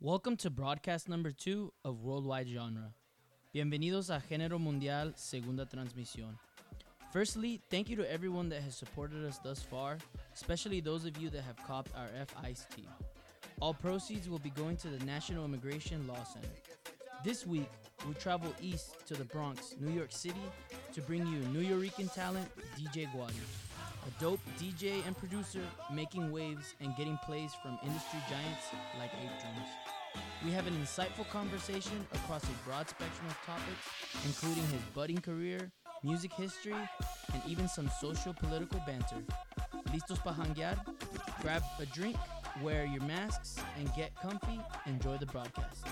Welcome to broadcast number two of Worldwide Genre. Bienvenidos a Género Mundial Segunda Transmisión. Firstly, thank you to everyone that has supported us thus far, especially those of you that have copped our F Ice tea. All proceeds will be going to the National Immigration Law Center. This week, we travel east to the Bronx, New York City, to bring you Nuyorican talent DJ Guari, a dope DJ and producer making waves and getting plays from industry giants like Ape Drums. We have an insightful conversation across a broad spectrum of topics, including his budding career, music history, and even some social political banter. Listos pa hanguear? Grab a drink, wear your masks, and get comfy. Enjoy the broadcast.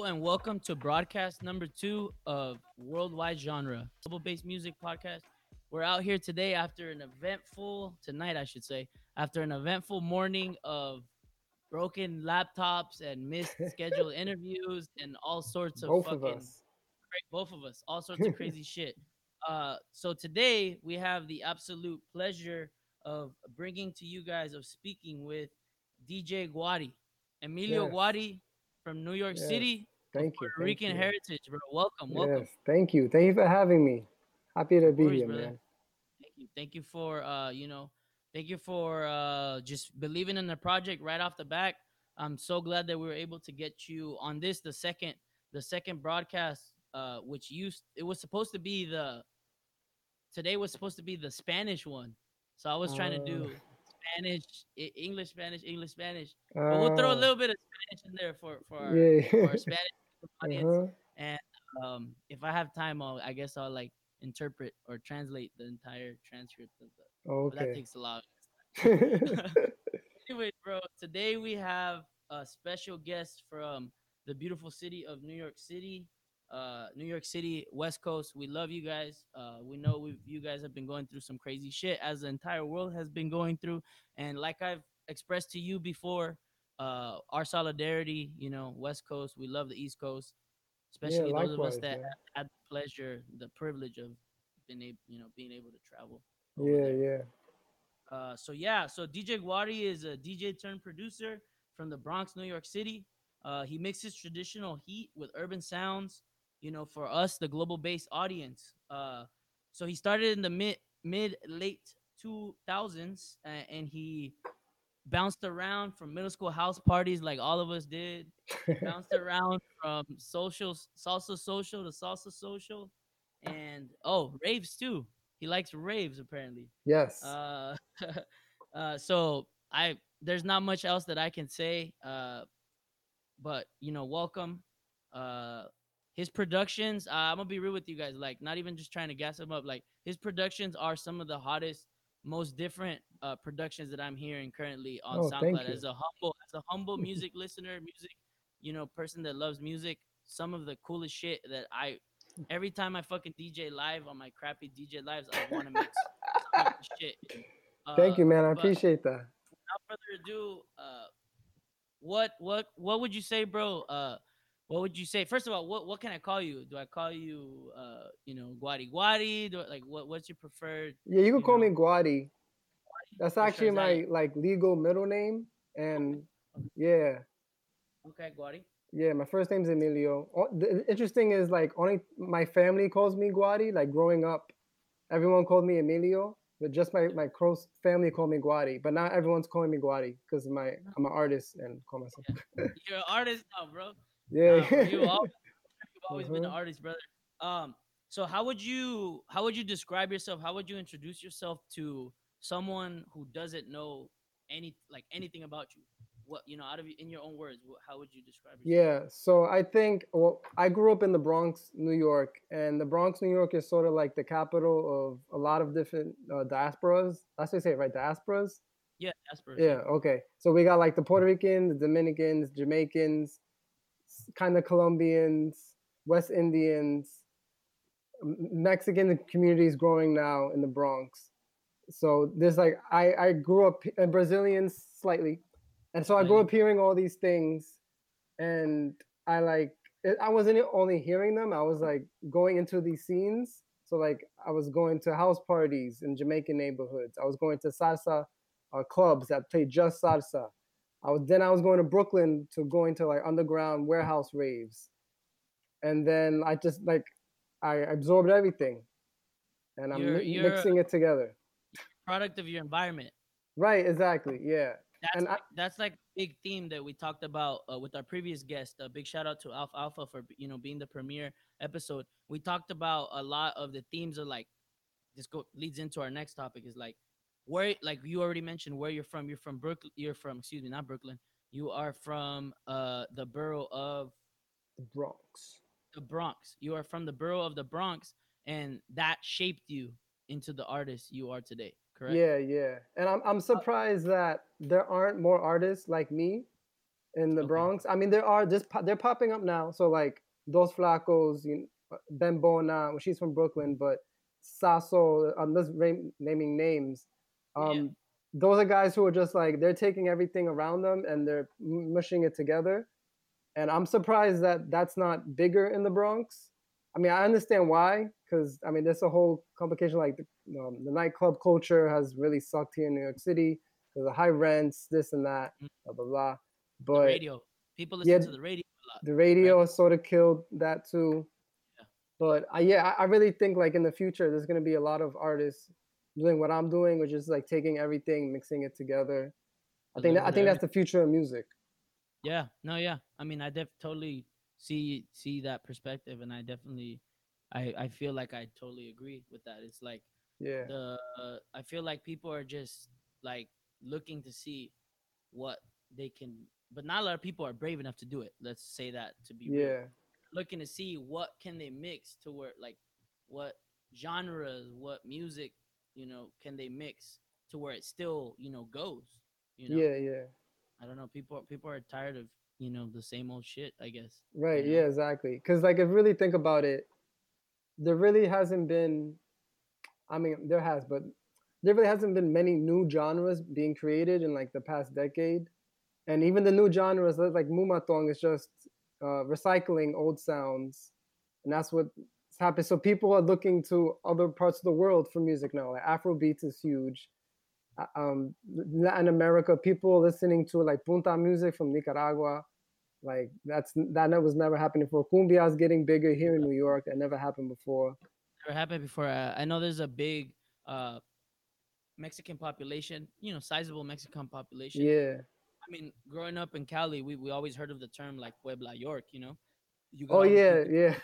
Hello and welcome to broadcast number two of Worldwide Genre, double bass music podcast. We're out here today after an eventful, tonight I should say, after an eventful morning of broken laptops and missed scheduled interviews and all sorts of Both fucking, of us. both of us, all sorts of crazy shit. Uh, so today we have the absolute pleasure of bringing to you guys of speaking with DJ Guari, Emilio Yes. Guari from New York Yes. City, Thank you. Puerto thank Rican you. heritage, bro. Welcome, welcome. Yes, thank you. Thank you for having me. Happy to be worries, here, brother. man. Thank you, thank you for uh, you know, thank you for uh, just believing in the project right off the back. I'm so glad that we were able to get you on this, the second, the second broadcast, uh, which used it was supposed to be the today was supposed to be the Spanish one, so I was trying to do Spanish, English, Spanish, English, Spanish. But we'll throw a Ah, little bit of Spanish in there for for our, yeah. for our Spanish audience. uh-huh. And um, if I have time, I'll I guess I'll like interpret or translate the entire transcript of the. But that takes a lot. Anyway, bro, today we have a special guest from the beautiful city of New York City. Uh, New York City, West Coast. We love you guys. Uh, we know we you guys have been going through some crazy shit as the entire world has been going through. And like I've expressed to you before, uh, our solidarity, you know, West Coast. We love the East Coast, especially those of us that man. had the pleasure, the privilege of being able, you know, being able to travel. yeah, there. yeah. Uh, so yeah, so DJ Guari is a DJ turned producer from the Bronx, New York City. Uh, he mixes traditional heat with urban sounds. You know, for us, the global bass audience. Uh, so he started in the mid mid late two thousands, uh, and he bounced around from middle school house parties like all of us did. bounced around from social salsa social to salsa social, and oh raves too. He likes raves apparently. yes. Uh, uh, so I there's not much else that I can say. Uh, but you know, welcome. Uh, his productions. Uh, I'm gonna be real with you guys. Like, not even just trying to gas him up. Like, his productions are some of the hottest, most different uh, productions that I'm hearing currently on Oh, SoundCloud. As a humble, as a humble music listener, music, you know, person that loves music. Some of the coolest shit that I every time I fucking DJ live on my crappy DJ lives, I want to mix some of the shit. Thank Uh, you, man. I appreciate that. Without further ado, uh, what what what would you say, bro? Uh, what would you say? First of all, what what can I call you? Do I call you, uh, you know, Guari Guari? Do I, like what what's your preferred? Yeah, you can you call know, me Guari. That's sure, actually is that my like legal middle name, and yeah, Okay, Guari. yeah. My first name's Emilio. The interesting is like only my family calls me Guari. Like growing up, everyone called me Emilio, but just my my close family called me Guari. But now everyone's calling me Guari because my I'm an artist and call myself. You're an artist now, bro. Yeah. Nah, you always, you've always been an Mhm. artist, brother. Um, so how would you how would you describe yourself? How would you introduce yourself to someone who doesn't know any like anything about you? What you know, out of in your own words, how would you describe yourself? Yeah, so I think well, I grew up in the Bronx, New York, and the Bronx, New York is sort of like the capital of a lot of different uh, diasporas. That's what I say, it, right? Diasporas. Yeah, diaspora. Yeah, okay. So we got like the Puerto Ricans, the Dominicans, Jamaicans, kind of Colombians, West Indians, Mexican communities growing now in the Bronx. So there's like I I grew up and Brazilians slightly, and so I grew up hearing all these things, and I like it- I wasn't only hearing them. I was like going into these scenes. So like I was going to house parties in Jamaican neighborhoods. I was going to salsa uh, clubs that played just salsa. I was then I was going to Brooklyn to going to like underground warehouse raves, and then I just like I absorbed everything, and I'm You're- mi- you're- mixing it together. Product of your environment. Right, exactly. Yeah, That's And I- that's like big theme that we talked about uh, with our previous guest. A big shout out to Alpha Alpha for you know being the premiere episode. We talked about a lot of the themes of like this go leads into our next topic is like where like you already mentioned where you're from. You're from Brooklyn. You're from excuse me, not Brooklyn. You are from uh the borough of the Bronx. the Bronx. You are from the borough of the Bronx, and that shaped you into the artist you are today. Correct. Yeah, yeah. And I'm I'm uh, surprised that there aren't more artists like me in the Okay. Bronx. I mean, there are just po- they're popping up now. So like Dos Flacos, you uh, know, Bembona, well, she's from Brooklyn, but Sasso, I'm just ra- naming names. Yeah. Um, those are guys who are just like they're taking everything around them and they're mushing it together. And I'm surprised that that's not bigger in the Bronx. I mean, I understand why, because I mean, there's a whole complication. Like the, um, the nightclub culture has really sucked here in New York City because of high rents, this and that, Mm. blah blah blah. The But radio. People listen Yeah, to the radio a lot. the radio sort of killed that too. Yeah. But I, yeah, I, I really think like in the future, there's gonna be a lot of artists doing what I'm doing, which is like taking everything, mixing it together. I think that, I think that's the future of music. Yeah, no, yeah. I mean, I def totally see see that perspective, and I definitely, I I feel like I totally agree with that. It's like Yeah, the uh, I feel like people are just like looking to see what they can, but not a lot of people are brave enough to do it. Let's say that to be real. yeah, looking to see what can they mix to where like what genres, what music, you know, can they mix to where it still you know goes. You know, yeah, yeah. I don't know. People people are tired of you know the same old shit. I guess. Right. know? Yeah, exactly. Because like, if you really think about it, there really hasn't been. I mean, there has, but there really hasn't been many new genres being created in like the past decade, and even the new genres like Moombahton is just uh, recycling old sounds, and that's what's So people are looking to other parts of the world for music now. Like Afrobeats is huge. Uh, Um, Latin America, people listening to like punta music from Nicaragua like that's that was never happening before. Cumbia is getting bigger here in New York. That never happened before. Never happened before. Uh, I know there's a big uh Mexican population. You know, sizable Mexican population. Yeah, I mean, growing up in Cali, we, we always heard of the term like Puebla York. You know. You Oh all yeah, people- yeah.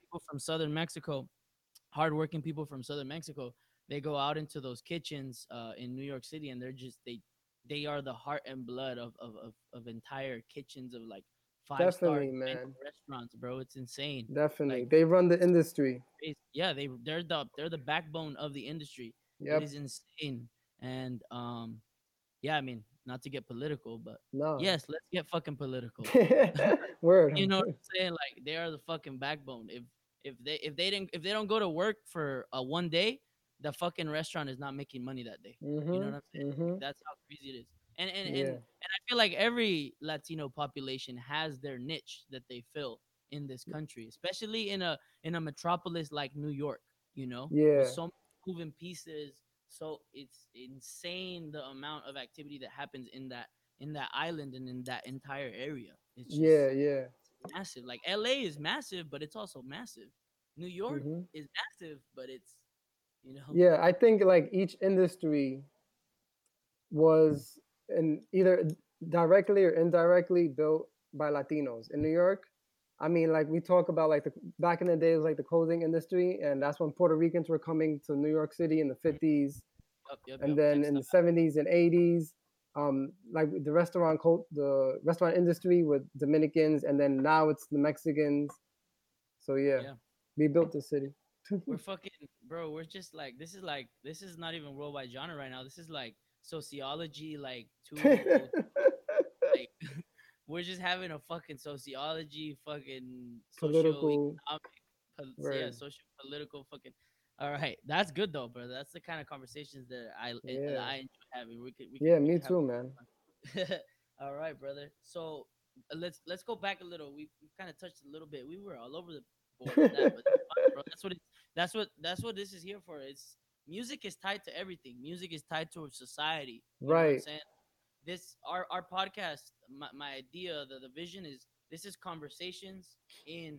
people from southern Mexico, hardworking people from southern Mexico, they go out into those kitchens uh, in New York City, and they're just they they are the heart and blood of of of, of entire kitchens of like five star restaurants, bro. It's insane. Definitely, Like- they run the industry. Yeah, they they're the they're the backbone of the industry. Yep. It is insane, and um, yeah, I mean, not to get political, but No. yes, let's get fucking political. Word. you know what I'm saying? Like they are the fucking backbone. If if they if they didn't if they don't go to work for uh, one day, the fucking restaurant is not making money that day. hmm You know what I'm saying? hmm That's how crazy it is. And and, Yeah. and and I feel like every Latino population has their niche that they fill in this country, especially in a in a metropolis like New York. You know, Yeah. With so many moving pieces. So it's insane the amount of activity that happens in that in that island and in that entire area. It's just, Yeah, yeah. massive. Like LA is massive, but it's also massive. New York hmm is massive, but it's you know Yeah, I think like each industry was in either directly or indirectly built by Latinos. In New York, I mean, like we talk about like the back in the day, it was like the clothing industry, and that's when Puerto Ricans were coming to New York City in the 50s, Yup, yup, and yup, then in the. 70s and 80s, um, like the restaurant cult, the restaurant industry with Dominicans, and then now it's the Mexicans. So yeah, Yeah. we built the city. we're fucking bro. We're just like this is like this is not even worldwide genre right now. This is like sociology like two we're just having a fucking sociology fucking Political pol- yeah social political fucking all right that's good though brother that's the kind of conversations that i that Yeah. i enjoy having we could we Yeah, me too, man. all right, brother. So uh, let's let's go back a little. We we kind of touched a little bit. We were all over the board that, but that's, fine, that's what it, that's what that's what this is here for. It's music is tied to everything. Music is tied to society. You know what I'm Right. This our our podcast. My, my idea, the the vision is this is conversations in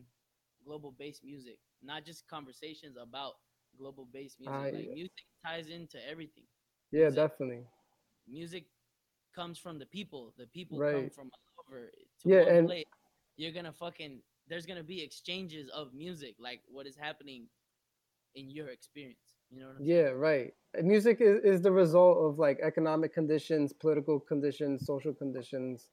global bass music, not just conversations about global bass music. I- like music ties into everything Yeah, Music. definitely. music comes from the people. The people come from all over to Yeah, and- place. You're gonna fucking there's gonna be exchanges of music, like what is happening in your experience. You know what I'm Yeah, right. Uh, Music is, is the result of like economic conditions, political conditions, social conditions.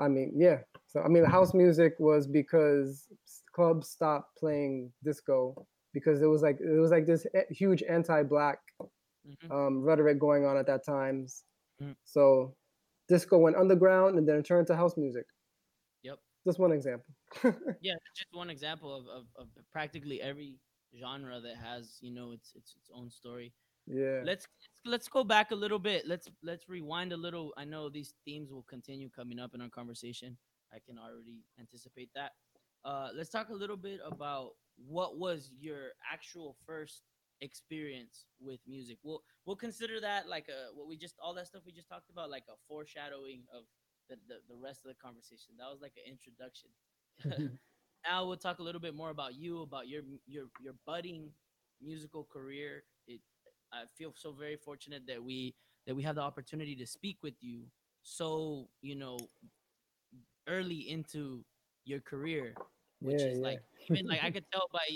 I mean, yeah. So I mean, house music was because clubs stopped playing disco because it was like it was like this huge anti-black? Mhm. um, rhetoric going on at that times. Mm. So disco went underground and then it turned to house music. Yep. Just one example. Yeah, just one example of, of, of practically every genre that has, you know, its its its own story. Yeah. let's let's go back a little bit. Let's let's rewind a little. I know these themes will continue coming up in our conversation. I can already anticipate that. Uh, let's talk a little bit about what was your actual first experience with music. We'll we'll consider that like a what we just all that stuff we just talked about like a foreshadowing of the the, the rest of the conversation. That was like an introduction. now we'll talk a little bit more about you, about your your your budding musical career. I feel so very fortunate that we that we have the opportunity to speak with you so you know early into your career, which Yeah, is yeah. like even like I could tell by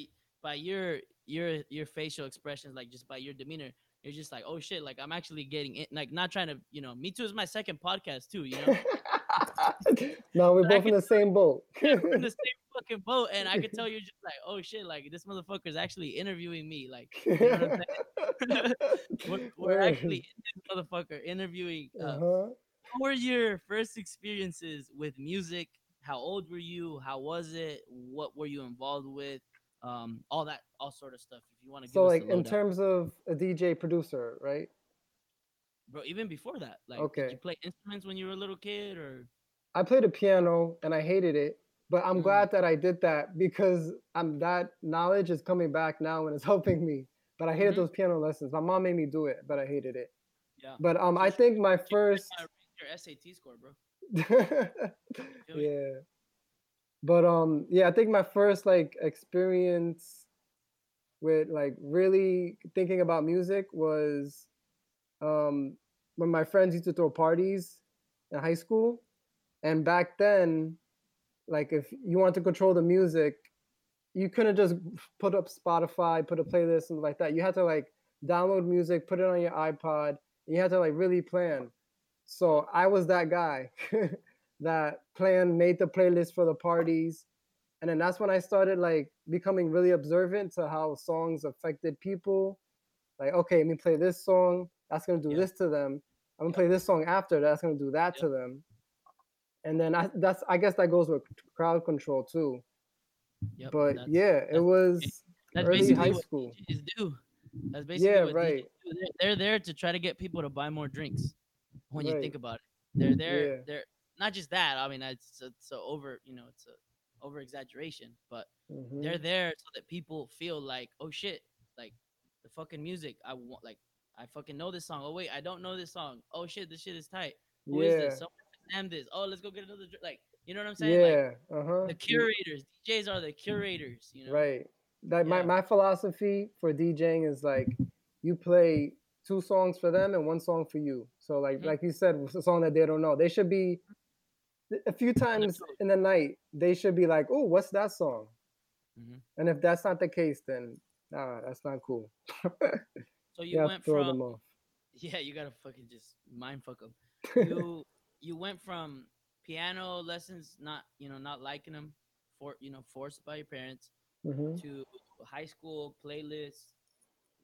by your your your facial expressions, like just by your demeanor. You're just like, oh shit, like I'm actually getting it. Like, not trying to, you know, me too is my second podcast too, you know, no, we're But both in the same boat. we're in the same fucking boat, and I could tell you're just like, oh shit, like this motherfucker is actually interviewing me, like you know what I'm saying? we're, we're actually in this motherfucker interviewing. Uh, uh-huh. What were your first experiences with music? How old were you? How was it? What were you involved with? Um, all that, all sort of stuff. If you want to give So like in terms of a DJ producer, right? bro, even before that, like, Okay. did you play instruments when you were a little kid, or I played the piano and I hated it, but I'm Mm. glad that I did that because I'm that knowledge is coming back now and it's helping me. But I hated Mhm. those piano lessons. My mom made me do it, but I hated it. yeah? But um, I think my You first, your SAT score, bro. yeah. But um, yeah, I think my first like experience with like really thinking about music was um when my friends used to throw parties in high school, and back then, like if you want to control the music, you couldn't just put up Spotify, put a playlist and like that. You had to like download music, put it on your iPod. You had to like really plan. So I was that guy that planned, made the playlist for the parties. And then that's when I started like becoming really observant to how songs affected people. Like, okay, let me play this song. That's gonna do Yeah. this to them. I'm gonna play this song after. That's gonna do that to them. And then I, that's I guess that goes with crowd control too. Yep. but yeah, it was that's early basically high what school. Do. That's basically Yeah, what right. They're, there to try to get people to buy more drinks. When you think about it, they're there. Yeah. They're not just that. I mean, it's it's a over. You know, it's a over exaggeration, but Mhm. they're there so that people feel like, oh shit, like the fucking music. I want like I fucking know this song. Oh wait, I don't know this song. Oh shit, this shit is tight. Who is yeah, this? Someone this. Oh, let's go get another drink. Like you know what I'm saying? Like yeah, uh huh. the curators. DJs are the curators. You know. Right. That my, Yeah. my philosophy for DJing is like you play two songs for them and one song for you. So like Mhm. like you said, it's a song that they don't know. They should be a few times in the night. They should be like, "Oh, what's that song?" Mhm. And if that's not the case, then nah, that's not cool. So you you went from them off. yeah, you gotta fucking just mind fuck them. You you went from piano lessons, not you know not liking them, for you know forced by your parents, Mhm. to high school playlists.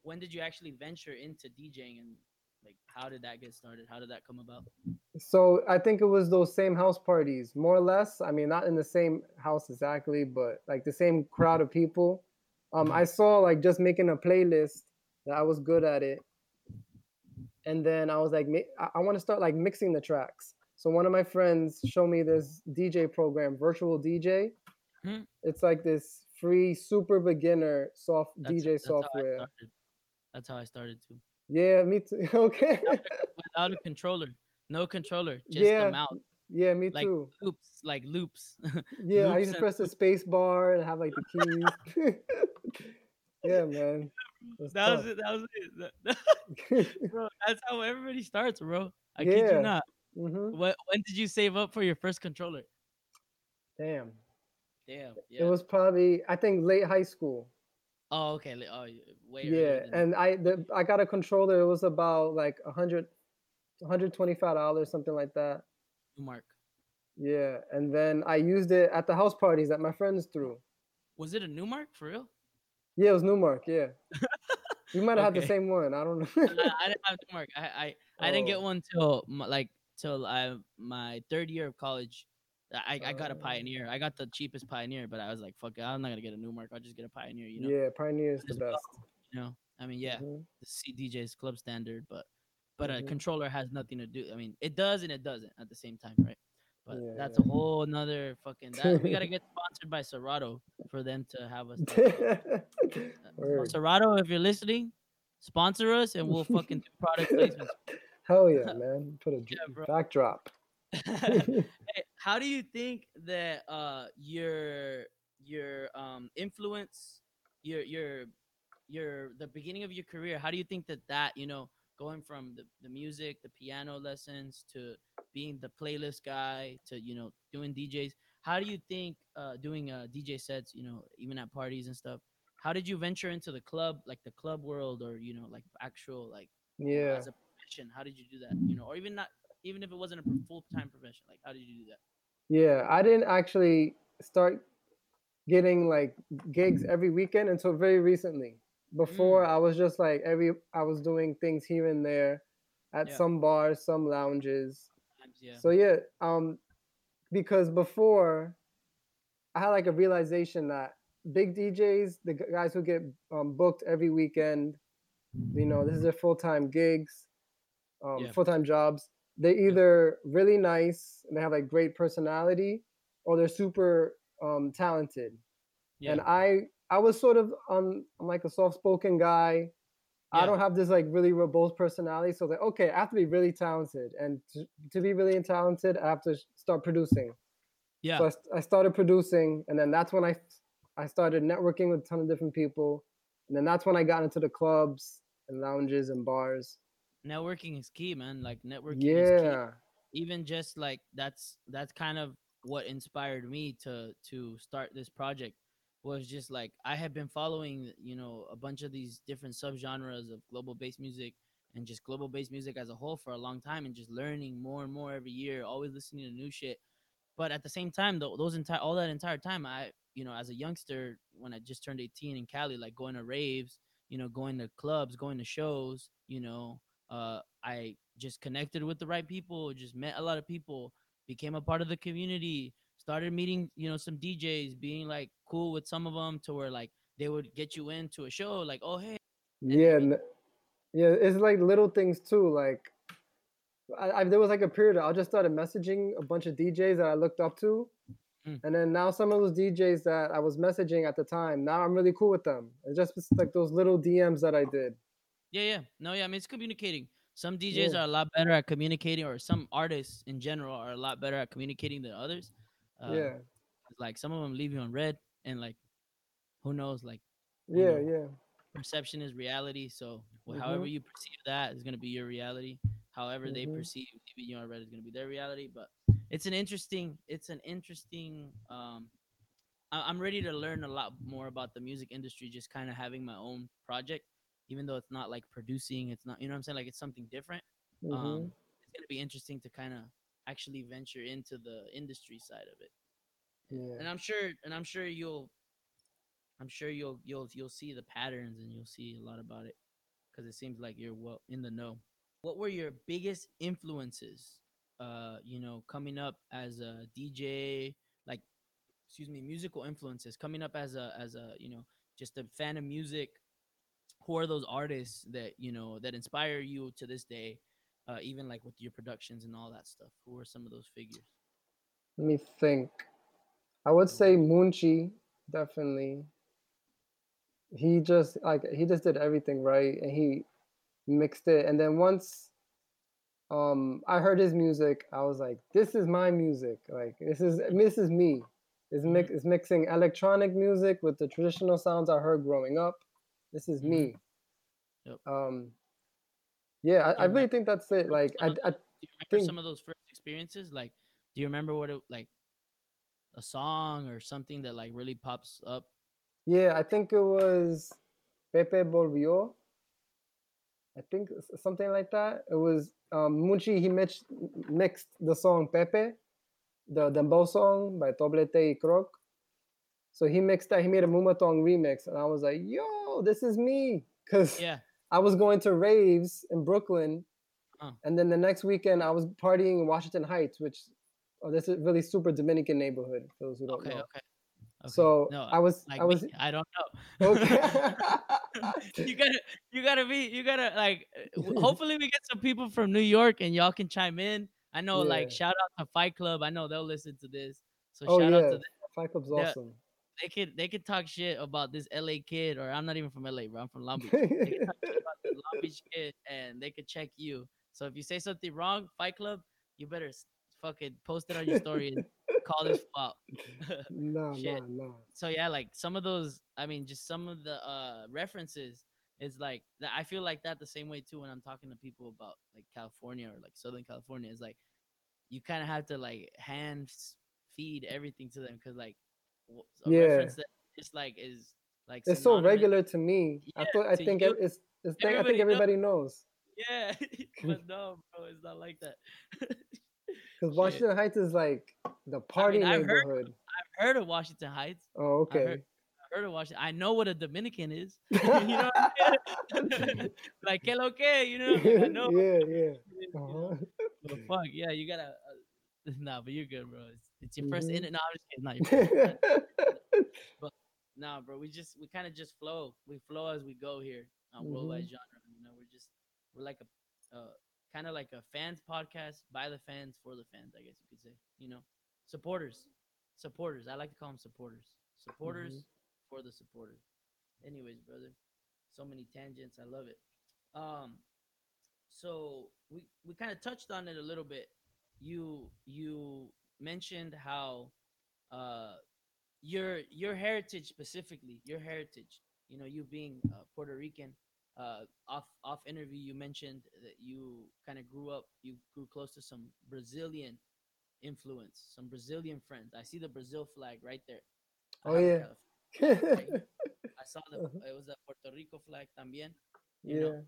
When did you actually venture into DJing and Like, how did that get started? How did that come about? So I think it was those same house parties, more or less. I mean, not in the same house exactly, but like the same crowd of people. Um, I saw like just making a playlist that I was good at it, and then I was like, I, I want to start like mixing the tracks. So one of my friends showed me this DJ program, Virtual DJ. Hmm. It's like this free, super beginner soft That's, DJ that's software. started. That's how I started too. Yeah, me too. okay. Without a controller, no controller, just Yeah, the mouse, yeah, me like too. loops, like loops. Yeah, I used to press the space bar and have like the keys. yeah, man. That's that was it. That was it. Bro, that's how everybody starts, bro. I kid Yeah. you not. Hmm What? When did you save up for your first controller? Damn. Damn. It was probably I think late high school. oh, okay. Oh, way. Yeah, and I the, I got a controller. It was about like a hundred, hundred twenty five dollars, something like that. Mark. Yeah, and then I used it at the house parties that my friends threw. Was it a Numark for real? Yeah, it was Numark. Yeah, you might have had the same one. I don't know. I, I didn't have Numark. I I, I didn't get Oh. one till like till I my third year of college. I, I got a Oh. Pioneer. I got the cheapest Pioneer, but I was like, fuck it, I'm not gonna get a Numark. I'll just get a Pioneer. You know. Yeah, Pioneer is the As well. best. You know. I mean, yeah. Mhm. the CDJ's club standard, but but a Mhm. controller has nothing to do. I mean, it does and it doesn't at the same time, right? But Yeah, that's yeah. a whole nother fucking. That, we gotta get sponsored by Serato for them to have us. Uh, Serato, if you're listening, sponsor us and we'll fucking do product placements. Hell yeah, man! Put a Yeah, backdrop. Hey, how do you think that uh your your um influence your your your the beginning of your career how do you think that that you know going from the, the music the piano lessons to being the playlist guy to you know doing djs how do you think uh doing uh dj sets you know even at parties and stuff how did you venture into the club like the club world or you know like actual like you know, Yeah. as a profession how did you do that you know or even not even if it wasn't a full-time profession like how did you do that Yeah, I didn't actually start getting like gigs every weekend until very recently. Before I was just like every I was doing things here and there at Yeah. some bars, some lounges. Yeah So yeah, um because before I had like a realization that big DJs, the guys who get um, booked every weekend, you know, this is their full-time gigs, um, Yeah. full-time jobs. They're either really nice and they have like great personality, or they're super um, talented. yeah And I, I was sort of um, I'm like a soft-spoken guy. I don't have this like really robust personality, so like okay, I have to be really talented, and to, to be really talented, I have to start producing. yeah So I, st- I started producing, and then that's when I I started networking with a ton of different people, and then that's when I got into the clubs and lounges and bars. Networking is key man. Like networking is key. Yeah, even just like that's that's kind of what inspired me to to start this project was just like I had been following you know a bunch of these different subgenres of global bass music and just global bass music as a whole for a long time and just learning more and more every year always listening to new shit. But at the same time though those entire all that entire time I you know as a youngster when I just turned 18 in Cali like going to raves you know going to clubs going to shows you know uh I just connected with the right people, just met a lot of people, became a part of the community, started meeting, you know, some DJs, being like cool with some of them to where like they would get you into a show, like, oh hey, yeah, yeah. It's like little things too. Like, I, I there was like a period I just started messaging a bunch of DJs that I looked up to, Mm. and then now some of those DJs that I was messaging at the time, now I'm really cool with them. It's just it's like those little DMs that I did. Yeah, yeah, no, yeah, I mean it's communicating. Some DJs Yeah. are a lot better at communicating, or some artists in general are a lot better at communicating than others. Uh, yeah, like some of them leave you on read, and like who knows, like yeah, know, yeah. perception is reality. So Mhm. however you perceive that is gonna be your reality. However they Mhm. perceive leaving you on read is gonna be their reality. But it's an interesting, it's an interesting. Um, I'm ready to learn a lot more about the music industry. Just kind of having my own project, even though it's not like producing. It's not, you know, what I'm saying like it's something different. mhm. Um, it's gonna be interesting to kind of actually venture into the industry side of it yeah. and I'm sure, and I'm sure you'll, I'm sure you'll you'll you'll see the patterns and you'll see a lot about it, because it seems like you're well in the know. what were your biggest influences? Uh, you know, coming up as a DJ, like, excuse me, musical influences. Coming up as a as a you know just a fan of music. Who are those artists that you know that inspire you to this day? Uh, even like with your productions and all that stuff. Who are some of those figures? Let me think. I would say Munchi, definitely. He just like he just did everything right and he mixed it. And then once um I heard his music, I was like, this is my music. Like this is this is me. It's Mhm. mix it's mixing electronic music with the traditional sounds I heard growing up. This is Mhm. me. Yep. Um yeah, I, I really think that's it. Like I, I Do you remember think some of those first experiences? Like, do you remember what it like a song or something that like really pops up? Yeah, I think it was Pepe Volvió. I think something like that. It was um, Munchi. He mixed mixed the song Pepe, the dembow song by Toblete y Croc. So he mixed that. He made a Moombahton remix, and I was like, "Yo, this is me!" Because Yeah. I was going to raves in Brooklyn, Uh. and then the next weekend I was partying in Washington Heights, which oh, this is really super Dominican neighborhood. For those who don't Okay. know. Okay. Okay. So no, I was like I was me, I don't know. okay. you gotta, you gotta be, you gotta like. Hopefully, we get some people from New York and y'all can chime in. I know, like, shout out to Fight Club. I know they'll listen to this. So Oh shout out yeah, to them. Fight Club's Yeah. awesome. They could, they could talk shit about this LA kid, or I'm not even from LA, bro. I'm from Long Beach. They could talk shit about this Long Beach kid, and they could check you. So if you say something wrong, Fight Club, you better fucking post it on your story and call this out. no, no, no. so yeah, like some of those, I mean, just some of the uh references is like that. I feel like that the same way too when I'm talking to people about like California or like Southern California. Is like you kind of have to like hand feed everything to them because like Yeah. just like is like It's so regular to me. I thought I think you, it's, it's thing, I think knows. everybody knows Yeah, but no, bro, it's not like that. because. Washington Heights is like the party I've heard- neighborhood. I've heard of Washington Heights. Oh, I've heard- okay. I've heard of Washington. I know what a Dominican is. you know, like que lo que, you know? I know. yeah, yeah. you know? Uh-huh. But fuck, yeah, you gotta. Uh, nah, but you're good, bro. It's, it's your first Mhm. in. No, I'm just kidding. Not your first. Nah, bro. We just we kind of just flow. We flow as we go here on worldwide Mhm. genre. You know, we're just we're like a uh, kind of like a fans podcast by the fans for the fans. I guess you could say. You know, supporters, supporters. I like to call them supporters. Supporters Mhm. for the supporters. Anyways, brother, so many tangents. I love it. Um, so we we kind of touched on it a little bit. You you mentioned how uh your your heritage specifically, your heritage. You know, you being uh, Puerto Rican. Uh, off off interview, you mentioned that you kind of grew up. You grew close to some Brazilian influence, some Brazilian friends. I see the Brazil flag right there. Oh, yeah. Calif- right here. I saw the Uh-huh. it was a Puerto Rico flag también. You yeah. know,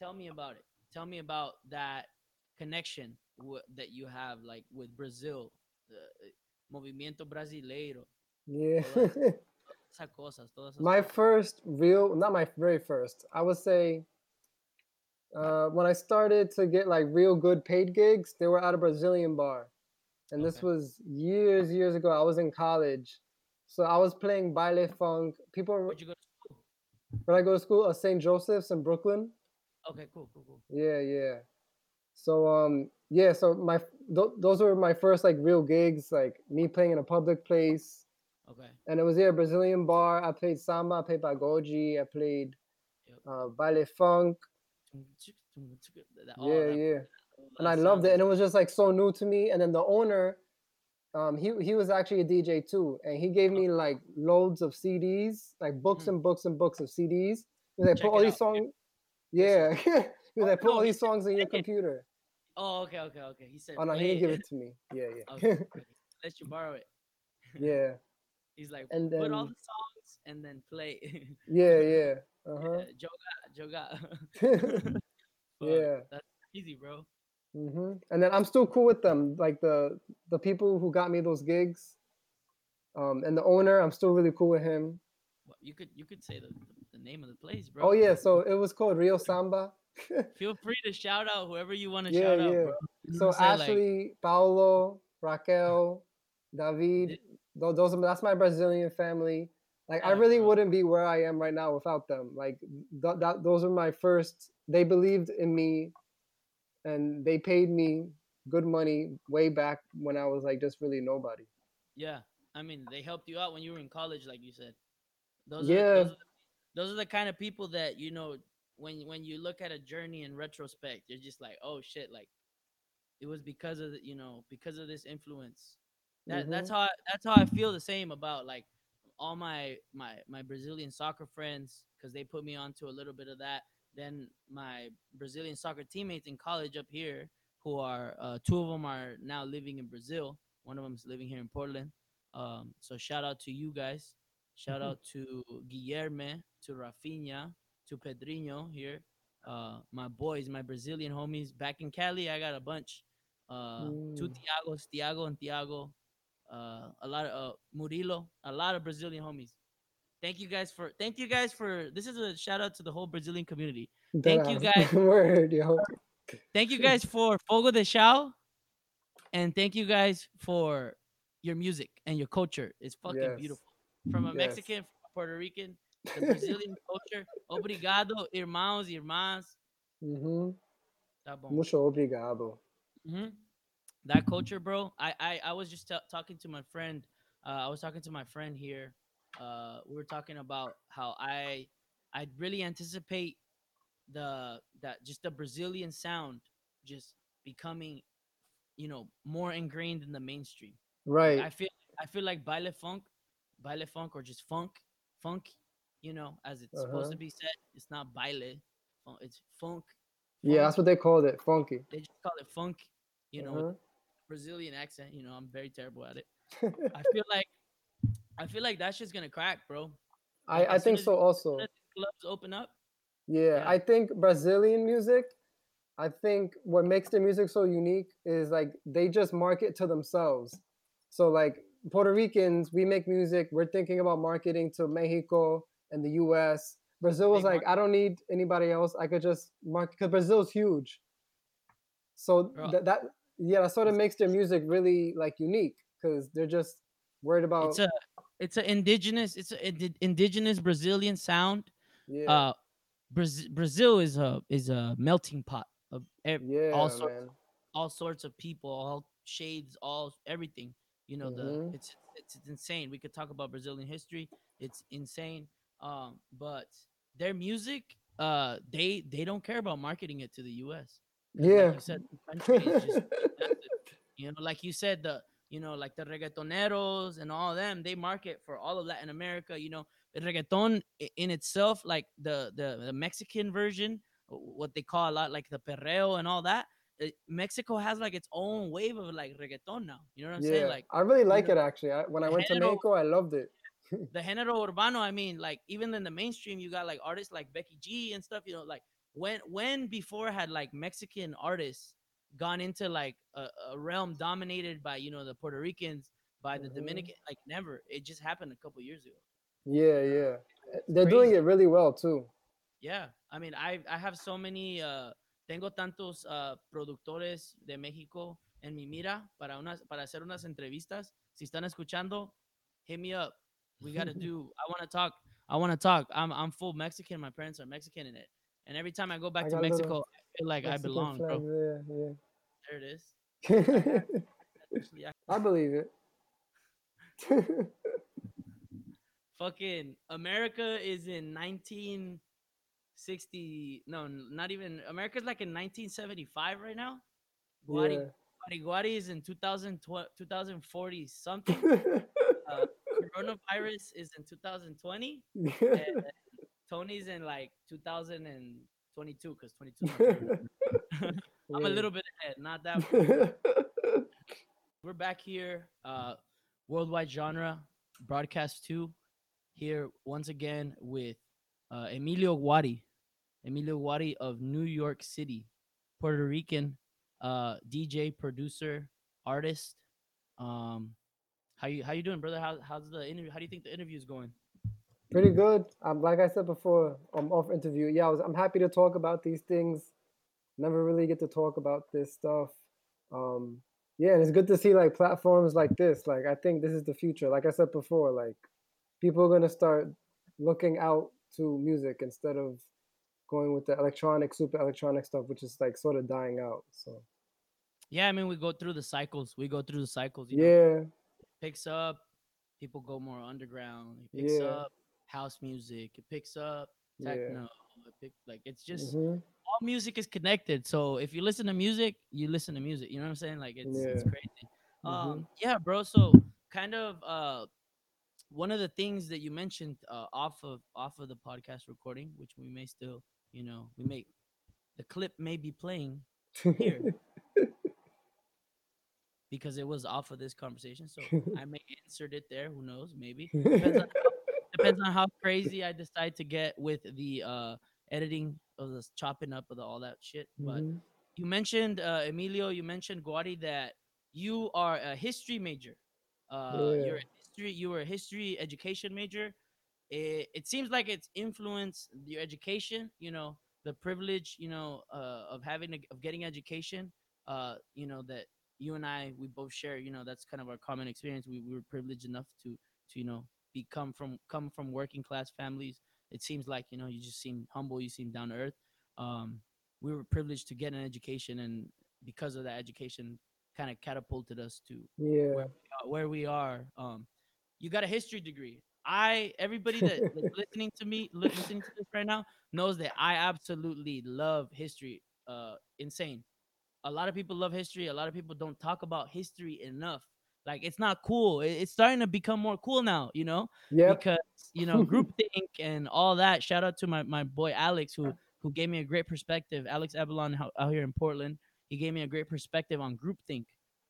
tell me about it. Tell me about that connection w- that you have, like with Brazil, the uh, movimiento brasileiro, Yeah. esas cosas, todas esas my cosas. first real, not my very first, I would say uh, when I started to get like real good paid gigs, they were at a Brazilian bar. And this was years, years ago. I was in college. So I was playing baile funk. People, Where'd you go to school? when I go to school, uh, St. Joseph's in Brooklyn. Okay, cool, cool, cool. Yeah, yeah. So um yeah, so my th- those were my first like real gigs, like me playing in a public place, Okay, and it was here a Brazilian bar. I played samba, I played pagode, I played Yep. uh, baile funk. That- yeah, that- yeah, and I loved it, and it was just like so new to me. And then the owner, um, he he was actually a DJ too, and he gave me like loads of CDs, like books Mhm. and books and books of CDs. He was like, Check put all these out. songs. Yeah, he was like, put all these songs in your computer. Oh, okay, okay, okay. He said. Oh no, he didn't give it. to me. Yeah, yeah, Okay, okay. Let you borrow it. yeah. He's like, And put all then- the songs and then play. Yeah, yeah. Uh-huh. Joga, joga. Yeah. that's easy, bro. Mm-hmm. And then I'm still cool with them. Like the the people who got me those gigs, um, and the owner, I'm still really cool with him. You could you could say the, the name of the place, bro. Oh yeah, so it was called Rio Samba. Feel free to shout out whoever you want to yeah, shout out, bro. You So what Like, Ashley, Paulo, Raquel, David, tho- those are, that's my Brazilian family. Like I really wouldn't be where I am right now without them. Like th- that, those are my first. They believed in me, and they paid me good money way back when I was like just really nobody. yeah, I mean, they helped you out when you were in college, like you said. Those Yeah. are, those, are the, those are the kind of people that you know when when you look at a journey in retrospect, you're just like, oh shit, like it was because of the, you know because of this influence. That that's Mhm. how I, that's how I feel the same about like all my my my Brazilian soccer friends because they put me onto a little bit of that. Then my Brazilian soccer teammates in college up here, who are uh, two of them are now living in Brazil. One of them's living here in Portland. Um, so shout out to you guys. Shout Mhm. out to Guilherme, to Rafinha, to Pedrinho here. Uh, my boys, my Brazilian homies back in Cali. I got a bunch. Uh, two. Tiagos, Tiago and Tiago. Uh, a lot of uh, Murilo, a lot of Brazilian homies. Thank you guys for thank you guys for this is a shout out to the whole Brazilian community. Thank you, guys. Word, yo. Thank you guys for Fogo de Chao, and thank you guys for your music and your culture. It's fucking Yes. beautiful. From a Yes. Mexican, from a Puerto Rican, the Brazilian culture. Obrigado, irmãos, irmãs. Mhm. Tá bom. Mucho obrigado. hmm That culture, bro. I I, I was just t- talking to my friend. Uh, I was talking to my friend here. Uh, we were talking about how I I really anticipate the that just the Brazilian sound just becoming, you know, more ingrained in the mainstream. Right. I feel I feel like baile funk, baile funk, or just funk, funk. You know, as it's supposed Uh-huh. to be said, it's not baile, it's funk. yeah, that's what they called it. Funky. they just call it funk. You know, Uh-huh. Brazilian accent. You know, I'm very terrible at it. I feel like I feel like that shit's gonna crack, bro. I, like, I soon think so also. Clubs open up. Yeah, Yeah. I think Brazilian music, I think what makes the music so unique is like they just market to themselves. So like Puerto Ricans, we make music, we're thinking about marketing to Mexico and the US. Brazil was like, I don't need anybody else. I could just market because Brazil's huge. So Bro. that, that yeah, that sort of makes their music really like unique because they're just worried about It's a it's an indigenous it's an indigenous Brazilian sound. yeah, Uh, Brazil Brazil is a is a melting pot of ev- yeah, all sorts man. all sorts of people, all shades, all everything. You know, the Mhm. it's, it's it's insane. We could talk about Brazilian history. It's insane. Um, but their music, uh, they they don't care about marketing it to the U.S. Yeah. like you said, the country is just you know, like you said, the you know, like the reggaetoneros and all them, they market for all of Latin America. You know, the reggaeton in itself, like the the, the Mexican version, what they call a lot like the perreo and all that. Mexico has like its own wave of like reggaeton now. You know what I'm yeah, saying? Like I really like know, it actually. I, when I went to Mexico, I loved it. the género urbano. I mean, like even in the mainstream, you got like artists like Becky G and stuff. You know, like when when before had like Mexican artists gone into like a, a realm dominated by you know the Puerto Ricans, by the Mhm. Dominican? Like never. It just happened a couple years ago. Yeah, yeah. They're doing it really well too. Yeah, I mean, I I have so many. Uh, tengo tantos uh, productores de México en mi mira para unas para hacer unas entrevistas. Si están escuchando, hit me up. We gotta do. I want to talk. I want to talk. I'm I'm full Mexican. My parents are Mexican in it, and every time I go back I to Mexico, I feel like I Mexican belong, bro. flag, There it is. Yeah, yeah. I- I believe it. fucking America is in 1960. No, not even. America's like in 1975 right now. Guari, yeah. Guari Guari is in 2012, 2040 something. Uh, coronavirus is in 2020. And Tony's in like 2022 because 22. I'm a little bit ahead, not that. We're back here, uh, worldwide genre broadcast two, here once again with uh, Emilio Guari, Emilio Guari of New York City, Puerto Rican, uh, DJ, producer, artist. Um, how you how you doing, brother? How how's the interview? How do you think the interview is going? Pretty good. Um, like I said before, I'm off interview. Yeah, I was, I'm happy to talk about these things. Never really get to talk about this stuff. Um, yeah, and it's good to see like platforms like this. Like I think this is the future. Like I said before, like people are gonna start looking out to music instead of going with the electronic, super electronic stuff, which is like sort of dying out. So Yeah, I mean we go through the cycles. We go through the cycles. You yeah, know, picks up, people go more underground. It picks Yeah. up house music. It picks up Yeah. techno. It pick, like it's just mhm, all music is connected. So if you listen to music, you listen to music. You know what I'm saying? Like it's it's Yeah. crazy. mhm. Um, yeah, bro. So kind of uh, one of the things that you mentioned uh, off of off of the podcast recording, which we may still, you know, we may the clip may be playing here because it was off of this conversation. So I may insert it there. Who knows? Maybe depends on how, depends on how crazy I decide to get with the uh, editing of the chopping up of the, all that shit. But Mhm. you mentioned uh, Emilio. You mentioned Guari that you are a history major. Uh, You're a history. You were a history education major. It, it seems like it's influenced your education. You know the privilege. You know uh, of having a, of getting education. Uh, you know that you and I we both share. You know that's kind of our common experience. We, we were privileged enough to to you know become from come from working class families. It seems like you know you just seem humble. You seem down to earth. Um, we were privileged to get an education, and because of that education, kind of catapulted us to yeah, uh, where we are. Um, you got a history degree. I everybody that listening to me, listening to this right now, knows that I absolutely love history. Uh, insane. A lot of people love history. A lot of people don't talk about history enough. Like it's not cool. It's starting to become more cool now. You know, yep, because you know groupthink and all that. Shout out to my, my boy Alex who who gave me a great perspective. Alex Avalon out here in Portland. He gave me a great perspective on groupthink.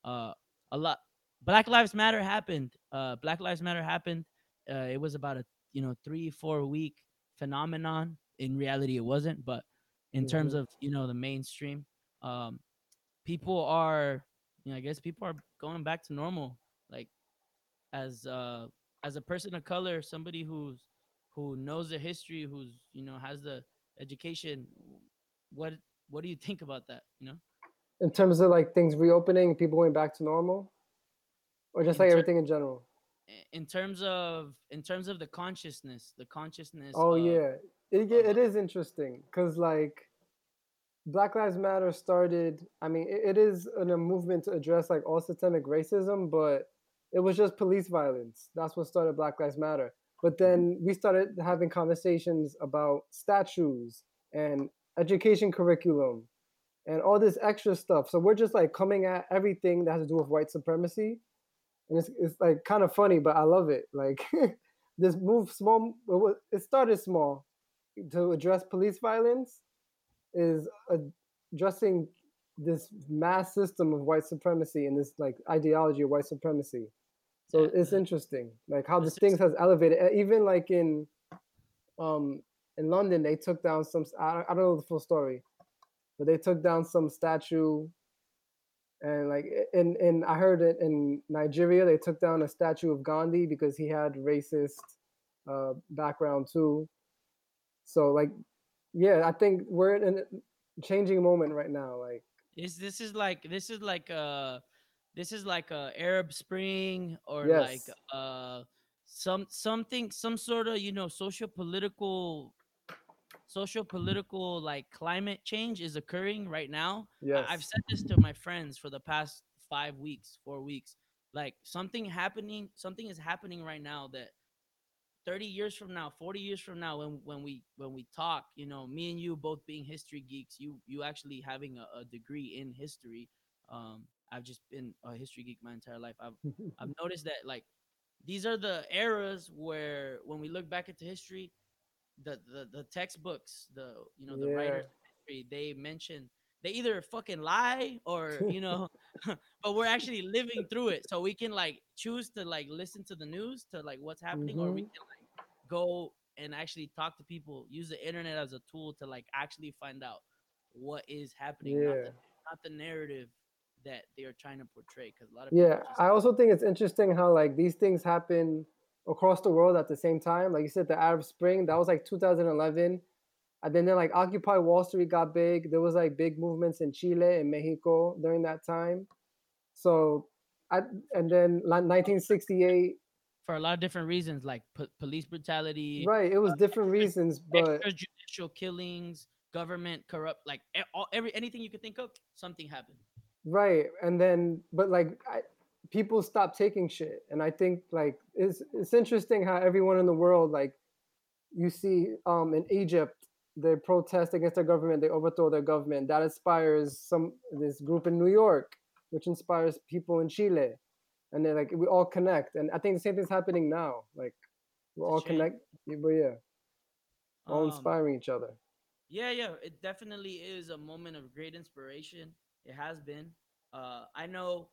Uh, a lot. Black Lives Matter happened. Uh, Black Lives Matter happened. Uh, it was about a you know three four week phenomenon. In reality, it wasn't. But in terms Mhm. of you know the mainstream, um, people are you know I guess people are going back to normal. Like as uh as a person of color, somebody who's who knows the history, who's you know has the education, what what do you think about that? You know, in terms of like things reopening, people going back to normal, or just In like ter- everything in general. In terms of in terms of the consciousness, the consciousness. Oh of, yeah, it it is interesting because like Black Lives Matter started. I mean, it, it is in a movement to address like all systemic racism, but it was just police violence. That's what started Black Lives Matter. But then mm-hmm. we started having conversations about statues and education curriculum and all this extra stuff. So we're just like coming at everything that has to do with white supremacy. And it's, it's like kind of funny, but I love it. Like this move small, it it started small to address police violence is addressing this mass system of white supremacy and this like ideology of white supremacy. So Yeah, it's the- interesting, like how this things has elevated. Even like in, um, in London, they took down some. I, I don't know the full story, but they took down some statue. And like in in I heard it in Nigeria, they took down a statue of Gandhi because he had racist uh, background too. So like, yeah, I think we're in a changing moment right now. Like, Is this is like this is like a this is like a Arab Spring or Yes. like uh some something some sort of you know social political social political like climate change is occurring right now. yes, I- I've said this to my friends for the past five weeks, four weeks. Like something happening, something is happening right now that 30 years from now, 40 years from now, when when we when we talk, you know, me and you both being history geeks, you you actually having a, a degree in history. Um, I've just been a history geek my entire life. I've I've noticed that like these are the eras where when we look back into history, the the, the textbooks, the you know the writers of history, they mention they either fucking lie or you know, but we're actually living through it, so we can like choose to like listen to the news to like what's happening, or we Mhm. can like go and actually talk to people, use the internet as a tool to like actually find out what is happening, not, the, not the narrative that they are trying to portray. Because a lot of people yeah. just I also think it's interesting how like these things happen across the world at the same time. Like you said, the Arab Spring, that was like 2011. And then, then like Occupy Wall Street got big. There was like big movements in Chile and Mexico during that time. So, I, and then 1968. For a lot of different reasons, like po- police brutality. Right. It was uh, different reasons, but extrajudicial killings, government corrupt, like all, every anything you could think of, something happened. Right. And then, but like I, people stop taking shit, and I think like it's it's interesting how everyone in the world like you see um in Egypt they protest against their government, they overthrow their government. That inspires some this group in New York, which inspires people in Chile, and then like we all connect. And I think the same thing's happening now. Like we're all connect, but yeah, all um, inspiring each other. Yeah, yeah, it definitely is a moment of great inspiration. It has been. Uh, I know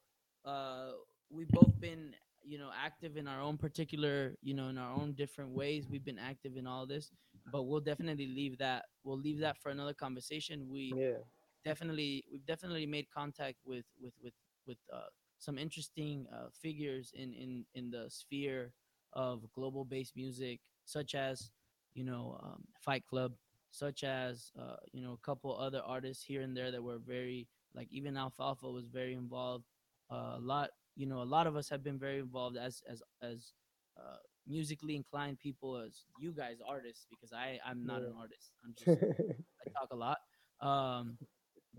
uh, we've both been, you know, active in our own particular, you know, in our own different ways. We've been active in all this, but we'll definitely leave that. We'll leave that for another conversation. We yeah. definitely, we've definitely made contact with with with with uh, some interesting uh, figures in in in the sphere of global bass music, such as, you know, um, Fight Club, such as uh, you know a couple other artists here and there that were very like even Alfalfa was very involved. Uh, a lot, you know, a lot of us have been very involved as as as uh, musically inclined people as you guys artists because I I'm not yeah. an artist. I'm just I talk a lot. Um,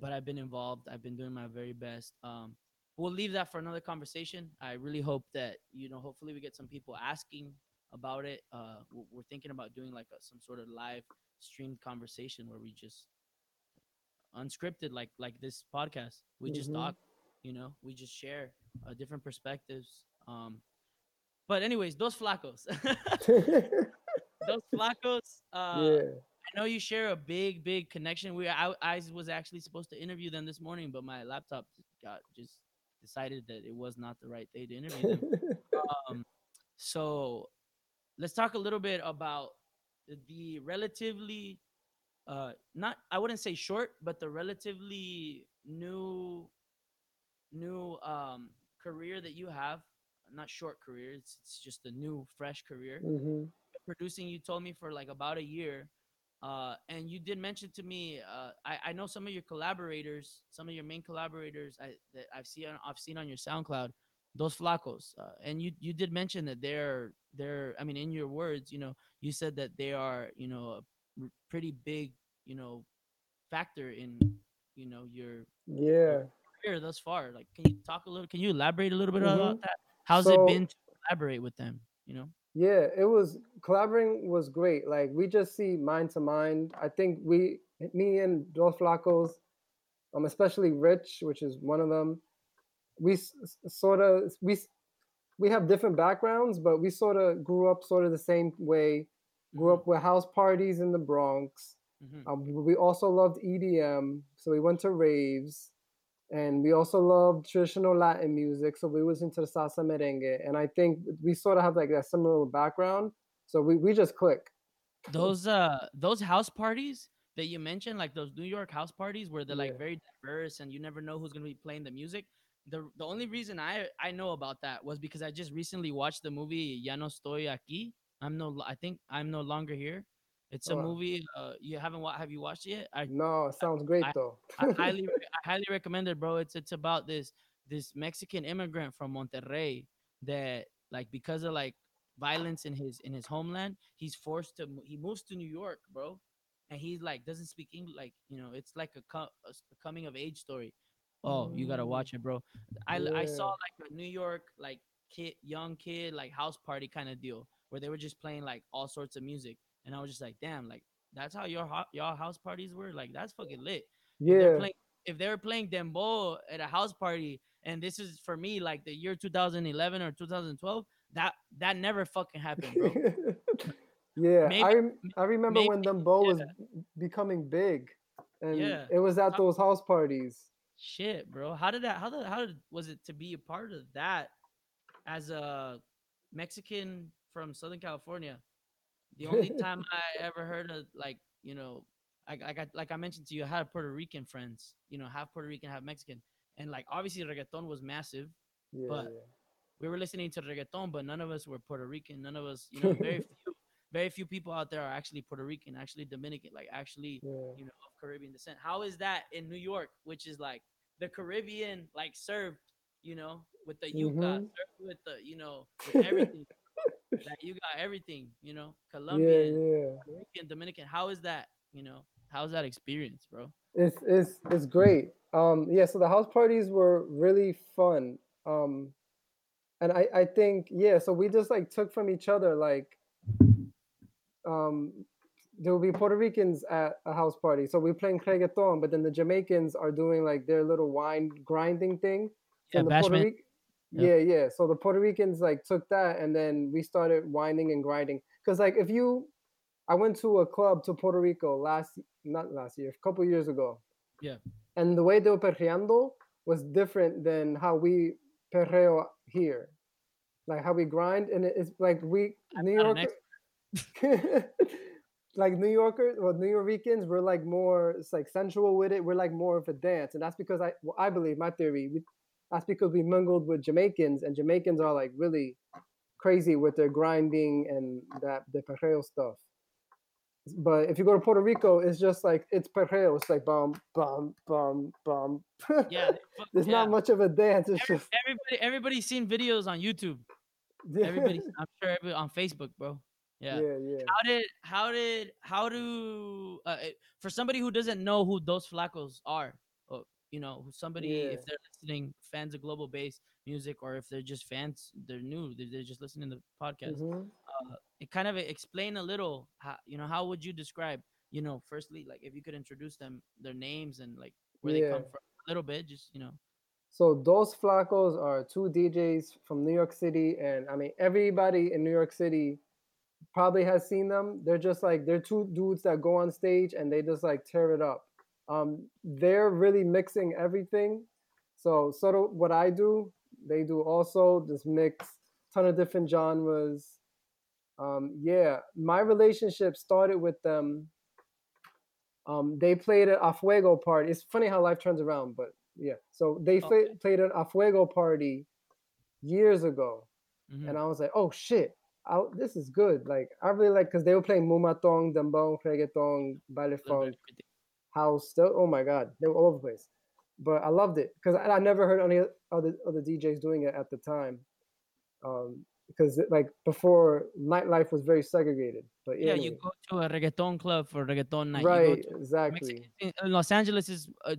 but I've been involved. I've been doing my very best. Um, we'll leave that for another conversation. I really hope that you know. Hopefully, we get some people asking about it. Uh, we're thinking about doing like a, some sort of live streamed conversation where we just unscripted like like this podcast we just mm-hmm. talk you know we just share uh, different perspectives um but anyways Dos Flacos Dos Flacos uh yeah. I know you share a big, big connection. We I, I was actually supposed to interview them this morning, but my laptop got just decided that it was not the right day to interview them. um, so let's talk a little bit about the relatively uh not I wouldn't say short, but the relatively new new um career that you have. Not short career, it's, it's just a new fresh career. Mm-hmm. Producing, you told me for like about a year. Uh, and you did mention to me, uh, I, I know some of your collaborators, some of your main collaborators I, that I've seen I've seen on your SoundCloud, Dos Flacos, uh, and you you did mention that they're they're I mean in your words, you know, you said that they are you know a pretty big you know factor in you know your yeah career thus far. Like, can you talk a little? Can you elaborate a little bit mm-hmm. about that? How's so, it been to collaborate with them? You know. Yeah, it was collaborating was great. Like we just see mind to mind. I think we, me and Dos Flacos, um, especially Rich, which is one of them. We s- sort of we we have different backgrounds, but we sort of grew up sort of the same way. Grew mm-hmm. up with house parties in the Bronx. Mm-hmm. Um, we also loved EDM, so we went to raves, and we also loved traditional Latin music. So we was into the salsa merengue, and I think we sort of have like a similar background. So we, we just click. Those uh those house parties that you mentioned, like those New York house parties where they're like yeah. very diverse and you never know who's gonna be playing the music the the only reason I I know about that was because I just recently watched the movie Ya no estoy aquí. I'm no I think I'm no longer here. It's a oh. movie. Uh, you haven't have you watched it yet? I, no, it sounds great I, though. I highly I highly recommend it, bro. It's it's about this this Mexican immigrant from Monterrey that like because of like violence in his in his homeland, he's forced to he moves to New York, bro, and he like doesn't speak English. Like you know, it's like a, co- a coming of age story. Oh, you gotta watch it, bro. I yeah. I saw like a New York like kid, young kid, like house party kind of deal where they were just playing like all sorts of music, and I was just like, damn, like that's how your y'all house parties were. Like that's fucking lit. Yeah. If, playing, if they were playing dembow at a house party, and this is for me like the year 2011 or 2012, that that never fucking happened, bro. yeah, maybe, I I remember maybe, when dembow yeah. was becoming big, and yeah. it was at those house parties Shit, bro. How did that? How did how did, was it to be a part of that as a Mexican from Southern California? The only time I ever heard of like you know, I, I got like I mentioned to you, I had Puerto Rican friends. You know, half Puerto Rican, half Mexican, and like obviously reggaeton was massive, yeah, but we were listening to reggaeton, but none of us were Puerto Rican. None of us, you know, very few, very few people out there are actually Puerto Rican, actually Dominican, like actually, Yeah. you know, of Caribbean descent. How is that in New York, which is like the Caribbean, like served, you know, with the yuca, Mhm. served with the, you know, with everything. Like you got everything, you know, Colombian, yeah. Rican, Dominican. How is that, you know? How's that experience, bro? It's it's it's great. Um, yeah. So the house parties were really fun. Um, and I I think yeah. So we just like took from each other like, um, there will be Puerto Ricans at a house party. So we're playing reggaeton, but then the Jamaicans are doing like their little wine grinding thing. Yeah, And the Puerto bashment. Ric- Yep. yeah, yeah. So the Puerto Ricans like took that and then we started winding and grinding. Cause like if you I went to a club to Puerto Rico last not last year, a couple years ago. Yeah. And the way they were perreando was different than how we perreo here. Like how we grind and it's like we New not an Yorker like New Yorkers, well, New Yorkers, we're like more, it's like sensual with it. We're like more of a dance, and that's because I, well, I believe my theory. We, that's because we mingled with Jamaicans, and Jamaicans are like really crazy with their grinding and that the perreo stuff. But if you go to Puerto Rico, it's just like it's perreo. It's like bum bum bum bum. Yeah, There's yeah. not much of a dance. It's Every- just everybody, everybody's seen videos on YouTube. Everybody, I'm sure every, on Facebook, bro. Yeah. yeah, yeah. How did how did how do uh, for somebody who doesn't know who Dos Flacos are, you know, somebody Yeah. if they're listening fans of global bass music, or if they're just fans, they're new, they're, they're just listening to the podcast. Mhm. Uh, it kind of explain a little, how, you know, how would you describe, you know, firstly, like if you could introduce them, their names and like where they come from, a little bit, just you know. So Dos Flacos are two DJs from New York City, and I mean everybody in New York City probably has seen them. They're just like they're two dudes that go on stage and they just like tear it up. Um, they're really mixing everything. So sort of what I do, they do also just mix ton of different genres. Um, yeah, my relationship started with them. Um, they played at a Fuego party. It's funny how life turns around, but yeah. So they Okay. pla- played at a Fuego party years ago, Mhm. and I was like, oh shit, I, this is good. Like I really like because they were playing Moombahton, dembow, reggaeton, baile funk. House. Still, oh my god, they were all over the place. But I loved it because I, I never heard any other other DJs doing it at the time. Um, because it- like before, nightlife was very segregated. But Yeah, you go to a reggaeton club for reggaeton night. You go right, exactly. Mexican, in in Los Angeles is uh,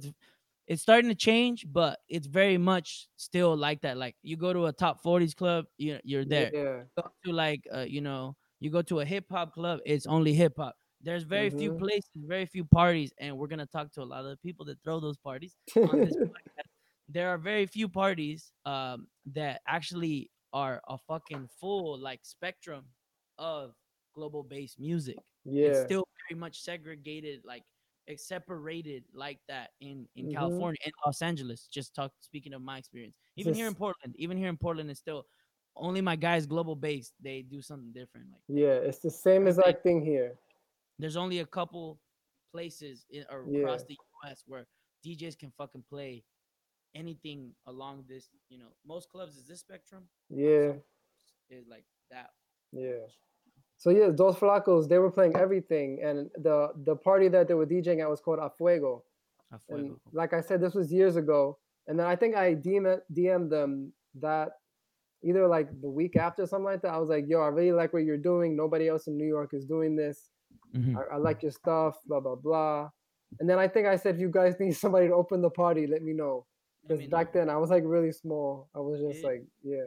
it's, starting to change, but it's very much still like that. Like you go to a top 40s club, you you're there. Yeah, Go to like uh, you know, you go to a hip hop club, it's only hip hop. There's very few Mhm. places, very few parties, and we're gonna talk to a lot of the people that throw those parties on this podcast. There are very few parties um that actually are a fucking full like spectrum of global bass music it's yeah, still very much segregated like it's separated like that in in Mhm. california and los angeles just talk speaking of my experience even here in portland even here in portland it's still only my guys global based they do something different like yeah. It's the same exact thing here. There's only a couple places in, or Yeah. across the us where djs can fucking play anything along this you know most clubs is this spectrum Yeah, is like that yeah. So yeah, Dos Flacos, they were playing everything, and the the party that they were DJing at was called Afuego. Fuego. A And like I said, this was years ago. And then I think I DM DM'd them that either like the week after something like that. I was like, yo, I really like what you're doing. Nobody else in New York is doing this. Mhm. I, I like your stuff, blah, blah, blah. And then I think I said, if you guys need somebody to open the party, let me know. Because back know. then I was like really small. I was just Yeah. like, yeah.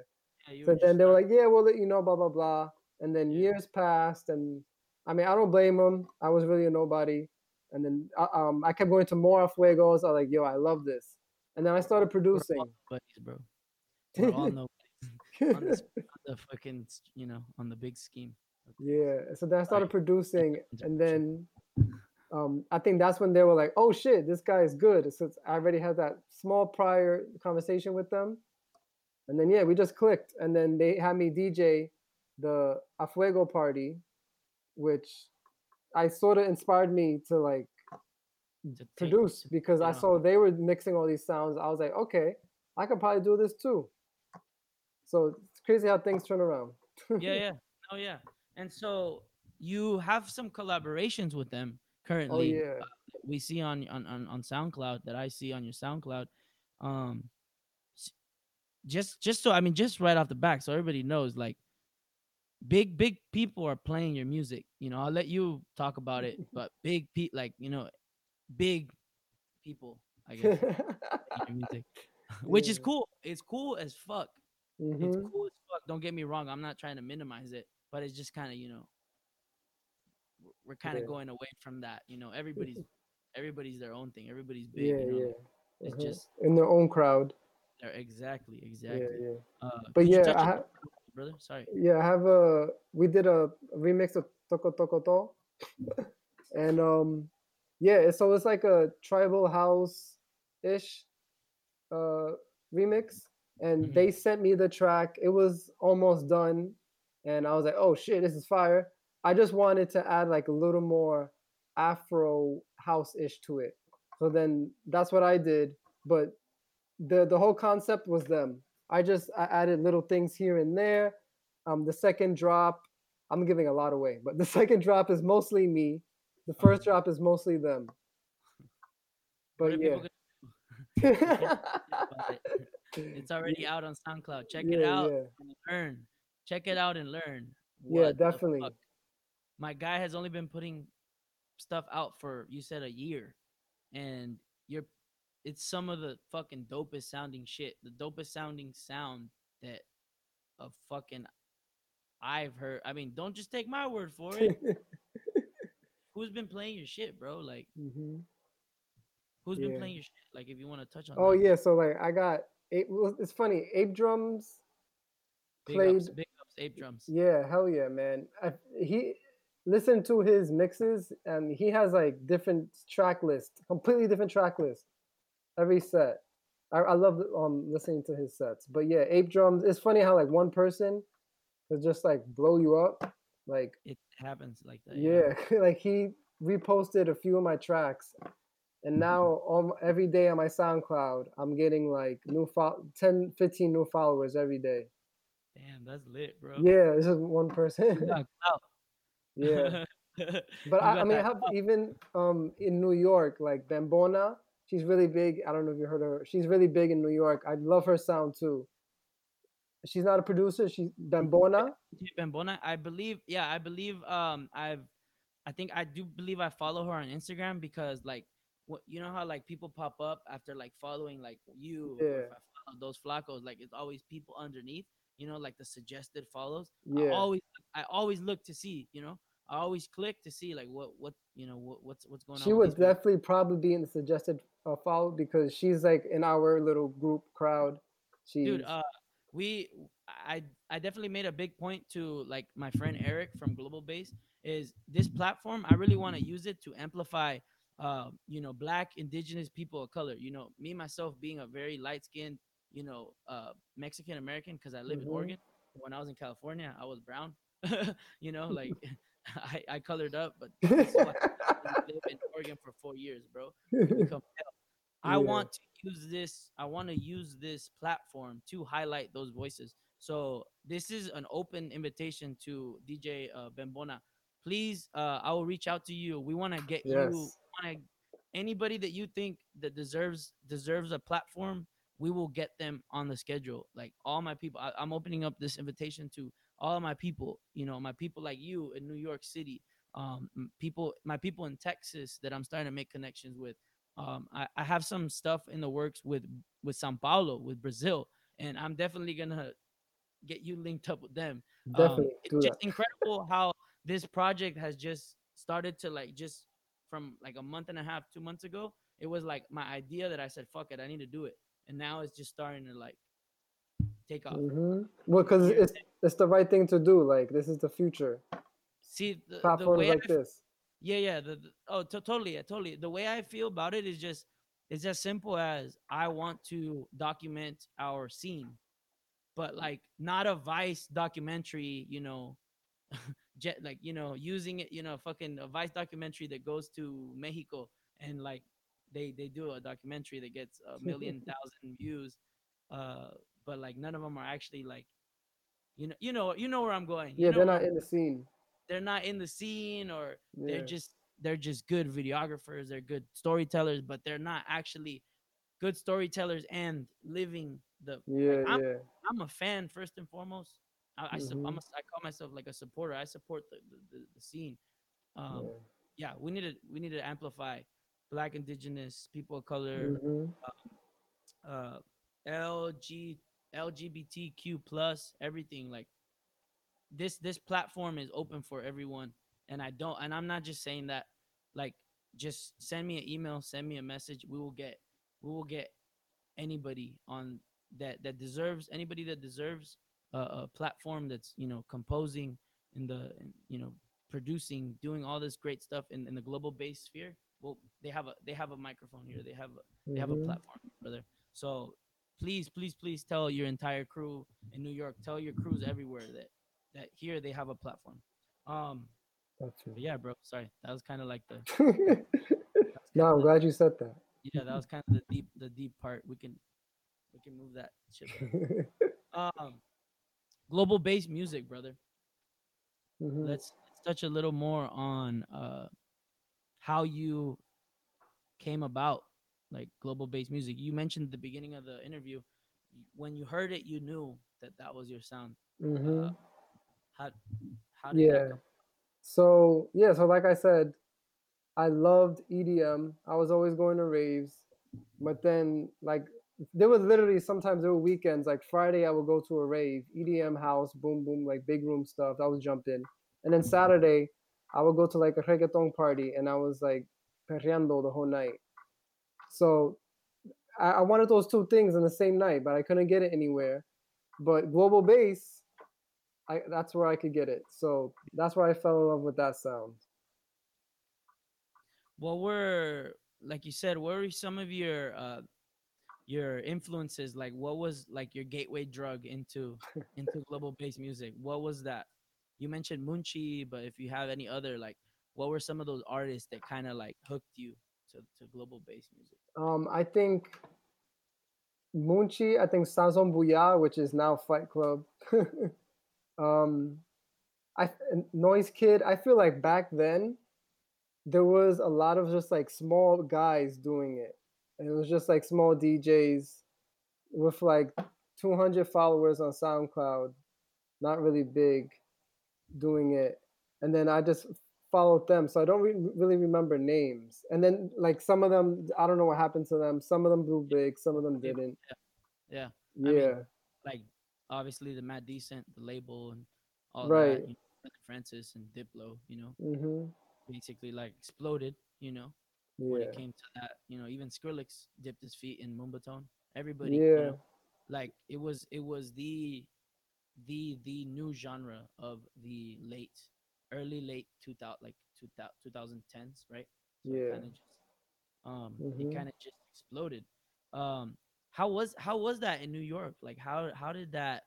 Yeah, So then they were like, yeah, we'll let you know, blah, blah, blah. And then Yeah. years passed. And I mean, I don't blame them. I was really a nobody. And then uh, um, I kept going to more Fuegos. I was like, yo, I love this. And then I started We're all producing. nobodies, bro. We're all nobodies on, this, on the fucking, you know, on the big scheme. Yeah. So then I started producing. And then um, I think that's when they were like, oh shit, this guy is good. So I already had that small prior conversation with them. And then, yeah, we just clicked. And then they had me DJ the Afuego party, which I sort of inspired me to like To produce to because I saw they were mixing all these sounds. I was like, okay, I could probably do this too. So it's crazy how things turn around. yeah, yeah. Oh yeah. And so you have some collaborations with them oh currently. yeah. uh, we see on, on on on SoundCloud that I see on your SoundCloud. Um just just so I mean just right off the back so everybody knows like big big people are playing your music. You know, I'll let you talk about it, but big pe like, you know, big people, I guess, music. Which is cool. It's cool as fuck. It's hmm cool as fuck. Don't get me wrong. I'm not trying to minimize it, but it's just kind of you know, we're kind of Yeah. going away from that. You know, everybody's everybody's their own thing. Everybody's big. Yeah, you know, yeah. it's uh-huh. just in their own crowd. they're exactly, Yeah, exactly. yeah. Uh, But yeah, I ha- brother. Sorry. yeah, I have a we did a remix of Toko Toko To. and um yeah, it's- so it's like a tribal house ish uh remix. And Mhm. they sent me the track. It was almost done. And I was like, oh shit, this is fire. I just wanted to add like a little more Afro house ish to it. So then that's what I did. But the the whole concept was them. I just I added little things here and there. Um, the second drop, I'm giving a lot away, but the second drop is mostly me. The first drop is mostly them. But yeah, people gonna do about it? It's already out on SoundCloud. Check it out yeah, learn. Check it out and learn. yeah, definitely. My guy has only been putting stuff out for you said a year, and you're it's some of the fucking dopest sounding shit. The dopest sounding sound that a fucking I've heard. I mean, don't just take my word for it. Who's been playing your shit, bro? Like, hmm who's been playing your shit? Like, if you want to touch on Oh that. yeah, so like I got It's funny. Ape drums big played. ups, big ape drums. Yeah, hell yeah, man. I, he listened to his mixes and he has like different track list, completely different track list every set. I, I love um listening to his sets. But yeah, ape drums. It's funny how like one person could just like blow you up. Like It happens like that. yeah, like he reposted a few of my tracks. And now every day on my SoundCloud, I'm getting like new fo- 10, 15 new followers every day. Damn, that's lit, bro. Yeah, this is one person. yeah. but I, I mean, I have even um in New York, like Bambona. She's really big. I don't know if you heard her. She's really big in New York. I love her sound too. She's not a producer. She's Bambona. Bambona, I believe, yeah, I believe, um, I've, I think I do believe I follow her on Instagram because, like, what you know how like people pop up after like following like you, Yeah. I follow Dos Flacos, like it's always people underneath, you know, like the suggested follows. Yeah. I always, I always look to see, you know, I always click to see like what, what, you know, what, what's, what's going She on. would with these people. definitely probably be in the suggested uh, follow because she's like in our little group crowd. She's dude uh we i i definitely made a big point to like my friend eric from global bass is this platform i really want to use it to amplify uh you know black indigenous people of color you know me myself being a very light skinned you know uh mexican american because i live Mhm. in oregon when i was in california i was brown you know like i i colored up but that's why I lived in oregon for four years bro to. I Yeah. want to use this. I want to use this platform to highlight those voices. So this is an open invitation to DJ uh, Bembona. Please, uh, I will reach out to you. We want to get you. Yes. Want to anybody that you think that deserves deserves a platform. We will get them on the schedule. Like all my people, I, I'm opening up this invitation to all of my people. You know, my people like you in New York City. Um, people, my people in Texas that I'm starting to make connections with um, I, I have some stuff in the works with with Sao Paulo, with Brazil, and I'm definitely gonna get you linked up with them. Um, Definitely it's just that. incredible how this project has just started to like just from like a month and a half, two months ago. It was like my idea that I said, "Fuck it, I need to do it," and now it's just starting to like take off. hmm Well, because it's it's the right thing to do. Like this is the future. See the, the Platforms I like this. Yeah, yeah. The, the- oh, to, totally, yeah, totally. The way I feel about it is just it's as simple as I want to document our scene, but like not a Vice documentary, you know, jet like you know using it, you know, fucking a Vice documentary that goes to Mexico and like they they do a documentary that gets a million thousand views, uh, but like none of them are actually like You know, you know, you know where I'm going. Yeah, you know they're not in the scene. they're not in the scene or Yeah. they're just they're just good videographers they're good storytellers but they're not actually good storytellers and living the yeah, I'm- yeah. i'm a fan first and foremost i, I, sup- I'm Mhm. a, I call myself like a supporter i support the the, the, the scene um yeah. yeah we need to we need to amplify black indigenous people of color Mhm. uh lg lgbtq plus everything like this this platform is open for everyone. And i don't and i'm not just saying that like just send me an email send me a message. We will get we will get anybody on that that deserves anybody that deserves a, a platform that's you know composing in the you know producing doing all this great stuff in, in the global bass sphere well they have a they have a microphone here. They have a they have a Mhm. platform brother. So please please please tell your entire crew in new york tell your crews everywhere that that here they have a platform. Um That's yeah bro sorry. That was kind of like the no, I'm glad you said that. yeah that was kind of the deep the deep part. We can we can move that shit um global bass music brother. Mhm. let's, let's touch a little more on uh how you came about like global bass music you mentioned at the beginning of the interview when you heard it you knew that that was your sound Mhm. uh, how how did that Yeah. So yeah, so like I said, I loved EDM. I was always going to raves, but then like there was literally sometimes there were weekends like Friday I would go to a rave, EDM house, boom boom, like big room stuff. I was jumped in, and then Saturday I would go to like a reggaeton party, and I was like perreando the whole night. So I, I wanted those two things in the same night, but I couldn't get it anywhere. But global bass, I that's where I could get it. So that's where I fell in love with that sound. what were like you said what were some of your uh your influences like what was like your gateway drug into into global bass music what was that you mentioned munchi but if you have any other like what were some of those artists that kind of like hooked you to, to global bass music Um, I think Munchi, I think Sanson Bouya, which is now Fight Club. um, I Noise Kid. I feel like back then there was a lot of just like small guys doing it, and it was just like small DJs with like 200 followers on SoundCloud, not really big, doing it. And then I just followed them, so I don't re- really remember names. And then like some of them, I don't know what happened to them. Some of them blew big, some of them didn't. yeah Yeah, mean, like obviously the Mad Decent, the label, and all Right. that. You know, Francis and Diplo, you know, hmm basically like exploded. You know, yeah, when it came to that, you know, even Skrillex dipped his feet in Moombahton. Everybody, yeah, you know, like it was it was the the the new genre of the late early late 2000 like 2000 2010s right so Yeah. it just um Mhm. it kind of just exploded um how was how was that in new york like how how did that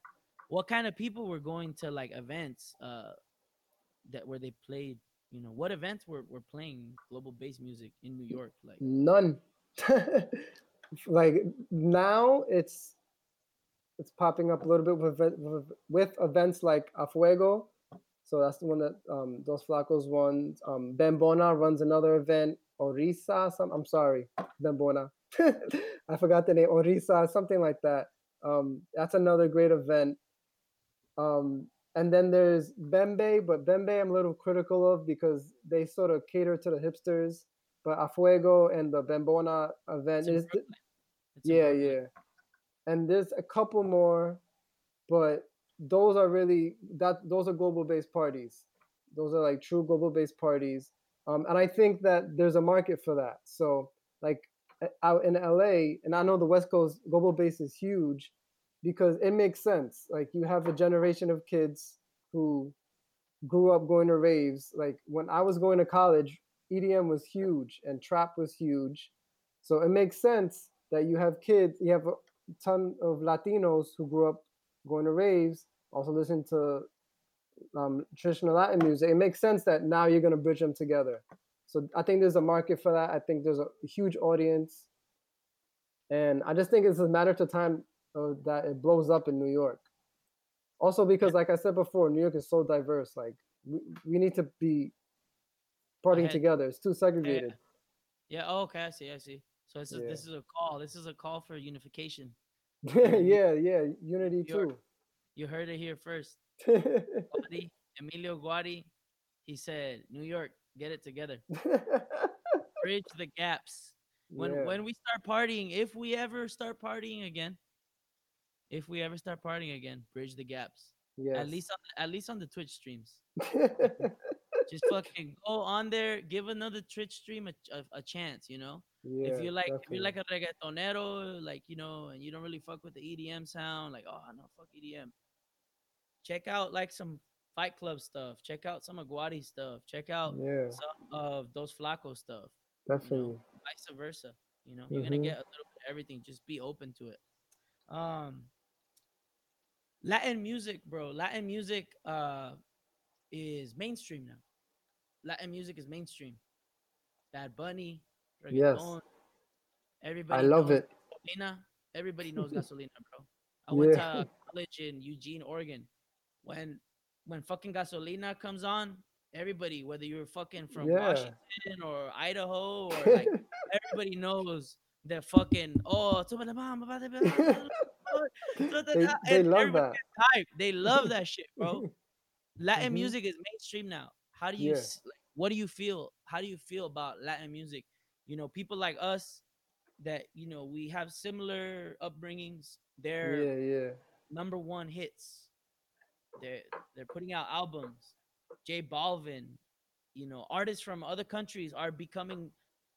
what kind of people were going to like events uh that where they played you know what events were, were playing global bass music in new york like none. like now, it's it's popping up a little bit with with, with events like Afuego. So that's the one that um, Dos Flacos won. Um, Bembona runs another event. Orisa, some I'm sorry, Bembona. I forgot the name. Orisa, something like that. Um, that's another great event. Um, and then there's Bembe, but Bembe I'm a little critical of because they sort of cater to the hipsters. But Afuego and the Bembona event it's is. Yeah, yeah. And there's a couple more, but those are really that those are global bass parties. Those are like true global bass parties. Um, and I think that there's a market for that. So like out in LA, and I know the West Coast global bass is huge because it makes sense. Like you have a generation of kids who grew up going to raves. Like when I was going to college, EDM was huge and trap was huge. So it makes sense that you have kids, you have ton of Latinos who grew up going to raves, also listen to um, traditional Latin music. It makes sense that now you're going to bridge them together. So I think there's a market for that. I think there's a huge audience. And I just think it's a matter of time uh, that it blows up in New York. Also because, like I said before, New York is so diverse. Like we, we need to be partying together. It's too segregated. Yeah. Oh, okay. I see. I see. So this is Yeah. this is a call. This is a call for unification. Yeah, yeah, unity too. You heard it here first. Guari, Emilio Guari, he said, New York, get it together. Bridge the gaps. When Yeah. when we start partying, if we ever start partying again, if we ever start partying again, bridge the gaps. yes. At least on at least on the Twitch streams. Just fucking go on there, give another Twitch stream a, a, a chance, you know? Yeah, if you like if you're like a reggaetonero, like you know, and you don't really fuck with the EDM sound, like oh no, fuck EDM. Check out like some Fight Club stuff. Check out some Aguadi stuff. Check out yeah, some of Dos Flaco stuff. definitely. Vice versa. You know, you're gonna Mhm. get a little bit of everything. Just be open to it. Um, Latin music, bro. Latin music uh is mainstream now. Latin music is mainstream. Bad Bunny, Yes. reggaeton. I love it. Gasolina. Everybody knows Gasolina, bro. I went Yeah. to college in Eugene, Oregon. When when fucking Gasolina comes on, everybody, whether you're fucking from Yeah. Washington or Idaho or like everybody knows that fucking oh they, they and love that. hyped. They love that shit, bro. Latin Mhm. music is mainstream now. How do you Yeah. like, what do you feel? How do you feel about Latin music? You know, people like us that you know we have similar upbringings. They're Yeah, yeah. number one hits. They're they're putting out albums. J Balvin, you know, artists from other countries are becoming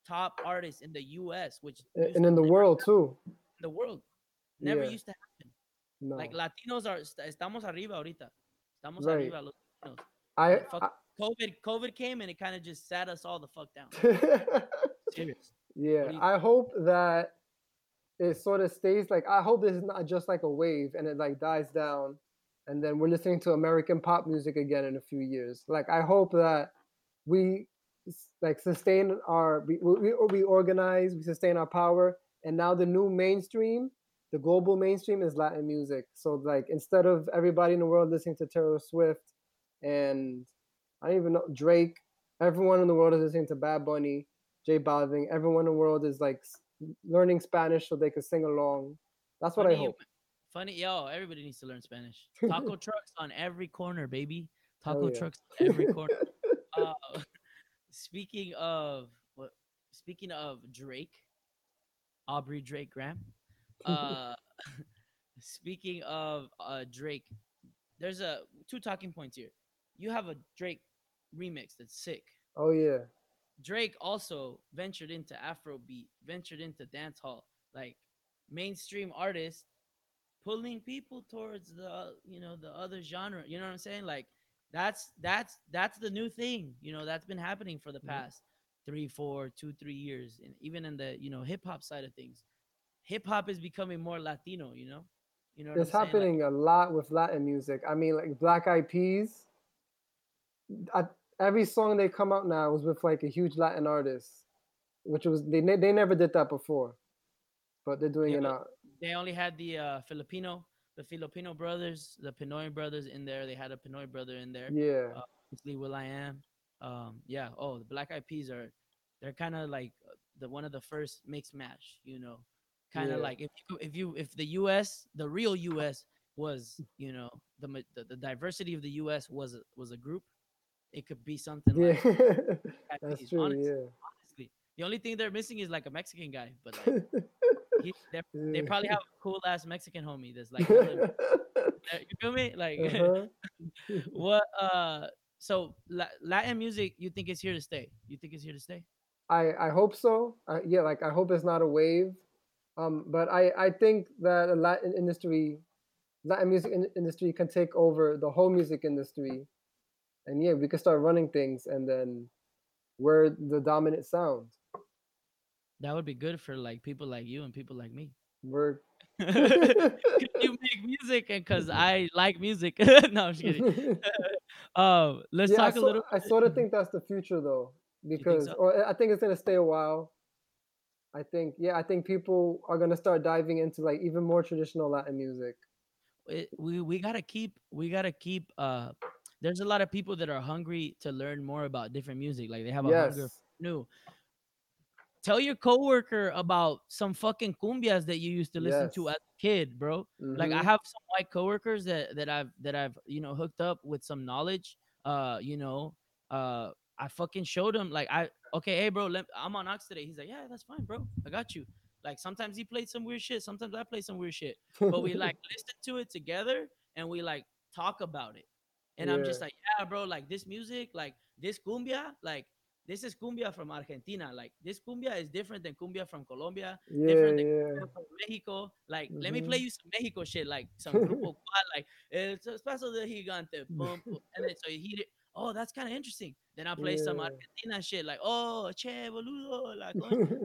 top artists in the U.S., which And in the world too. happen in the world never Yeah. used to happen. No. Like Latinos are est- estamos arriba ahorita. Estamos Right. arriba los Latinos. I, fuck- COVID COVID came and it kind of just sat us all the fuck down. Yeah, I hope that it sort of stays like I hope this is not just like a wave and it like dies down and then we're listening to American pop music again in a few years. Like I hope that we like sustain our we we, we organize, we sustain our power and now the new mainstream, the global mainstream is Latin music. So like instead of everybody in the world listening to Taylor Swift and I don't even know Drake, everyone in the world is listening to Bad Bunny J Balvin. Everyone in the world is like learning Spanish so they can sing along. That's what I Funny you- hope. Funny, yo, everybody needs to learn Spanish. Taco trucks on every corner, baby. Taco yeah. trucks on every corner. uh, speaking of what? Speaking of Drake, Aubrey Drake Graham. Uh, speaking of uh, Drake, there's a two talking points here. You have a Drake remix that's sick. oh yeah, Drake also ventured into Afrobeat, ventured into dancehall, like mainstream artist, pulling people towards the you know the other genre. You know what I'm saying? Like that's that's that's the new thing. You know that's been happening for the Mhm. past three, four, two, three years, and even in the you know hip hop side of things, hip hop is becoming more Latino. You know, you know it's I'm? Like, happening a lot with Latin music. I mean, like Black Eyed Peas. I, every song they come out now is with like a huge Latin artist, which was they they never did that before, but they're doing Yeah, it now. they only had the uh, Filipino, the Filipino brothers, the Pinoy brothers in there. They had a Pinoy brother in there. Yeah, uh, obviously will.i.am. Um, yeah. Oh, the Black Eyed Peas are they're kind of like the one of the first mix match. You know, kind of Yeah. like if you if you if the U.S. the real U.S. was you know the the, the diversity of the U.S. was was a group, it could be something yeah, like that's true. honest- Yeah. honestly. The only thing they're missing is like a Mexican guy, but like he, they're- they probably have a cool ass Mexican homie that's like, you feel me? Like, uh-huh. what uh so latin music you think is here to stay you think it's here to stay I I hope so. Uh, yeah, like I hope it's not a wave. Um, but I I think that the Latin industry, Latin music in- industry can take over the whole music industry, and yeah, we can start running things, and then we're the dominant sound. that would be good for like people like you and people like me We're you make music and because i like music no i'm just kidding um let's yeah, talk a little I sort of think that's the future though, because so? or I think it's gonna stay a while. I think yeah, I think people are gonna start diving into like even more traditional Latin music. it, we we gotta keep we gotta keep uh there's a lot of people that are hungry to learn more about different music like they have a hunger Yes. for new. Tell your coworker about some fucking cumbias that you used to listen to as a kid bro. Like i Mhm. have some white coworkers that that i've that i've you know hooked up with some knowledge uh you know uh i fucking showed him like i okay hey bro let, i'm on aux today. He's like yeah that's fine bro. I got you. Like sometimes he played some weird shit sometimes i play some weird shit but we like listen to it together and we like talk about it and i'm just like yeah bro like this music like this cumbia like this is cumbia from argentina like this cumbia is different than cumbia from colombia yeah, different than yeah. from mexico like let me play Mhm. you some mexico shit like some grupo Cual, like el paso de gigante boom, boom. and then so he did oh that's kind of interesting then i play some argentina shit like oh che boludo like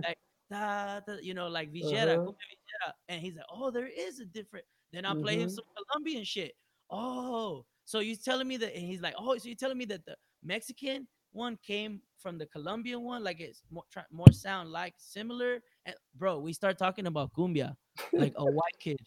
like da, da, you know like villera Uh-huh. cumbia villera and he's like oh there is a different then i play him Mhm. some colombian shit oh so you telling me that and he's like oh so you're telling me that the mexican one came from the colombian one like it's more more sound like similar and bro we start talking about cumbia like a white kid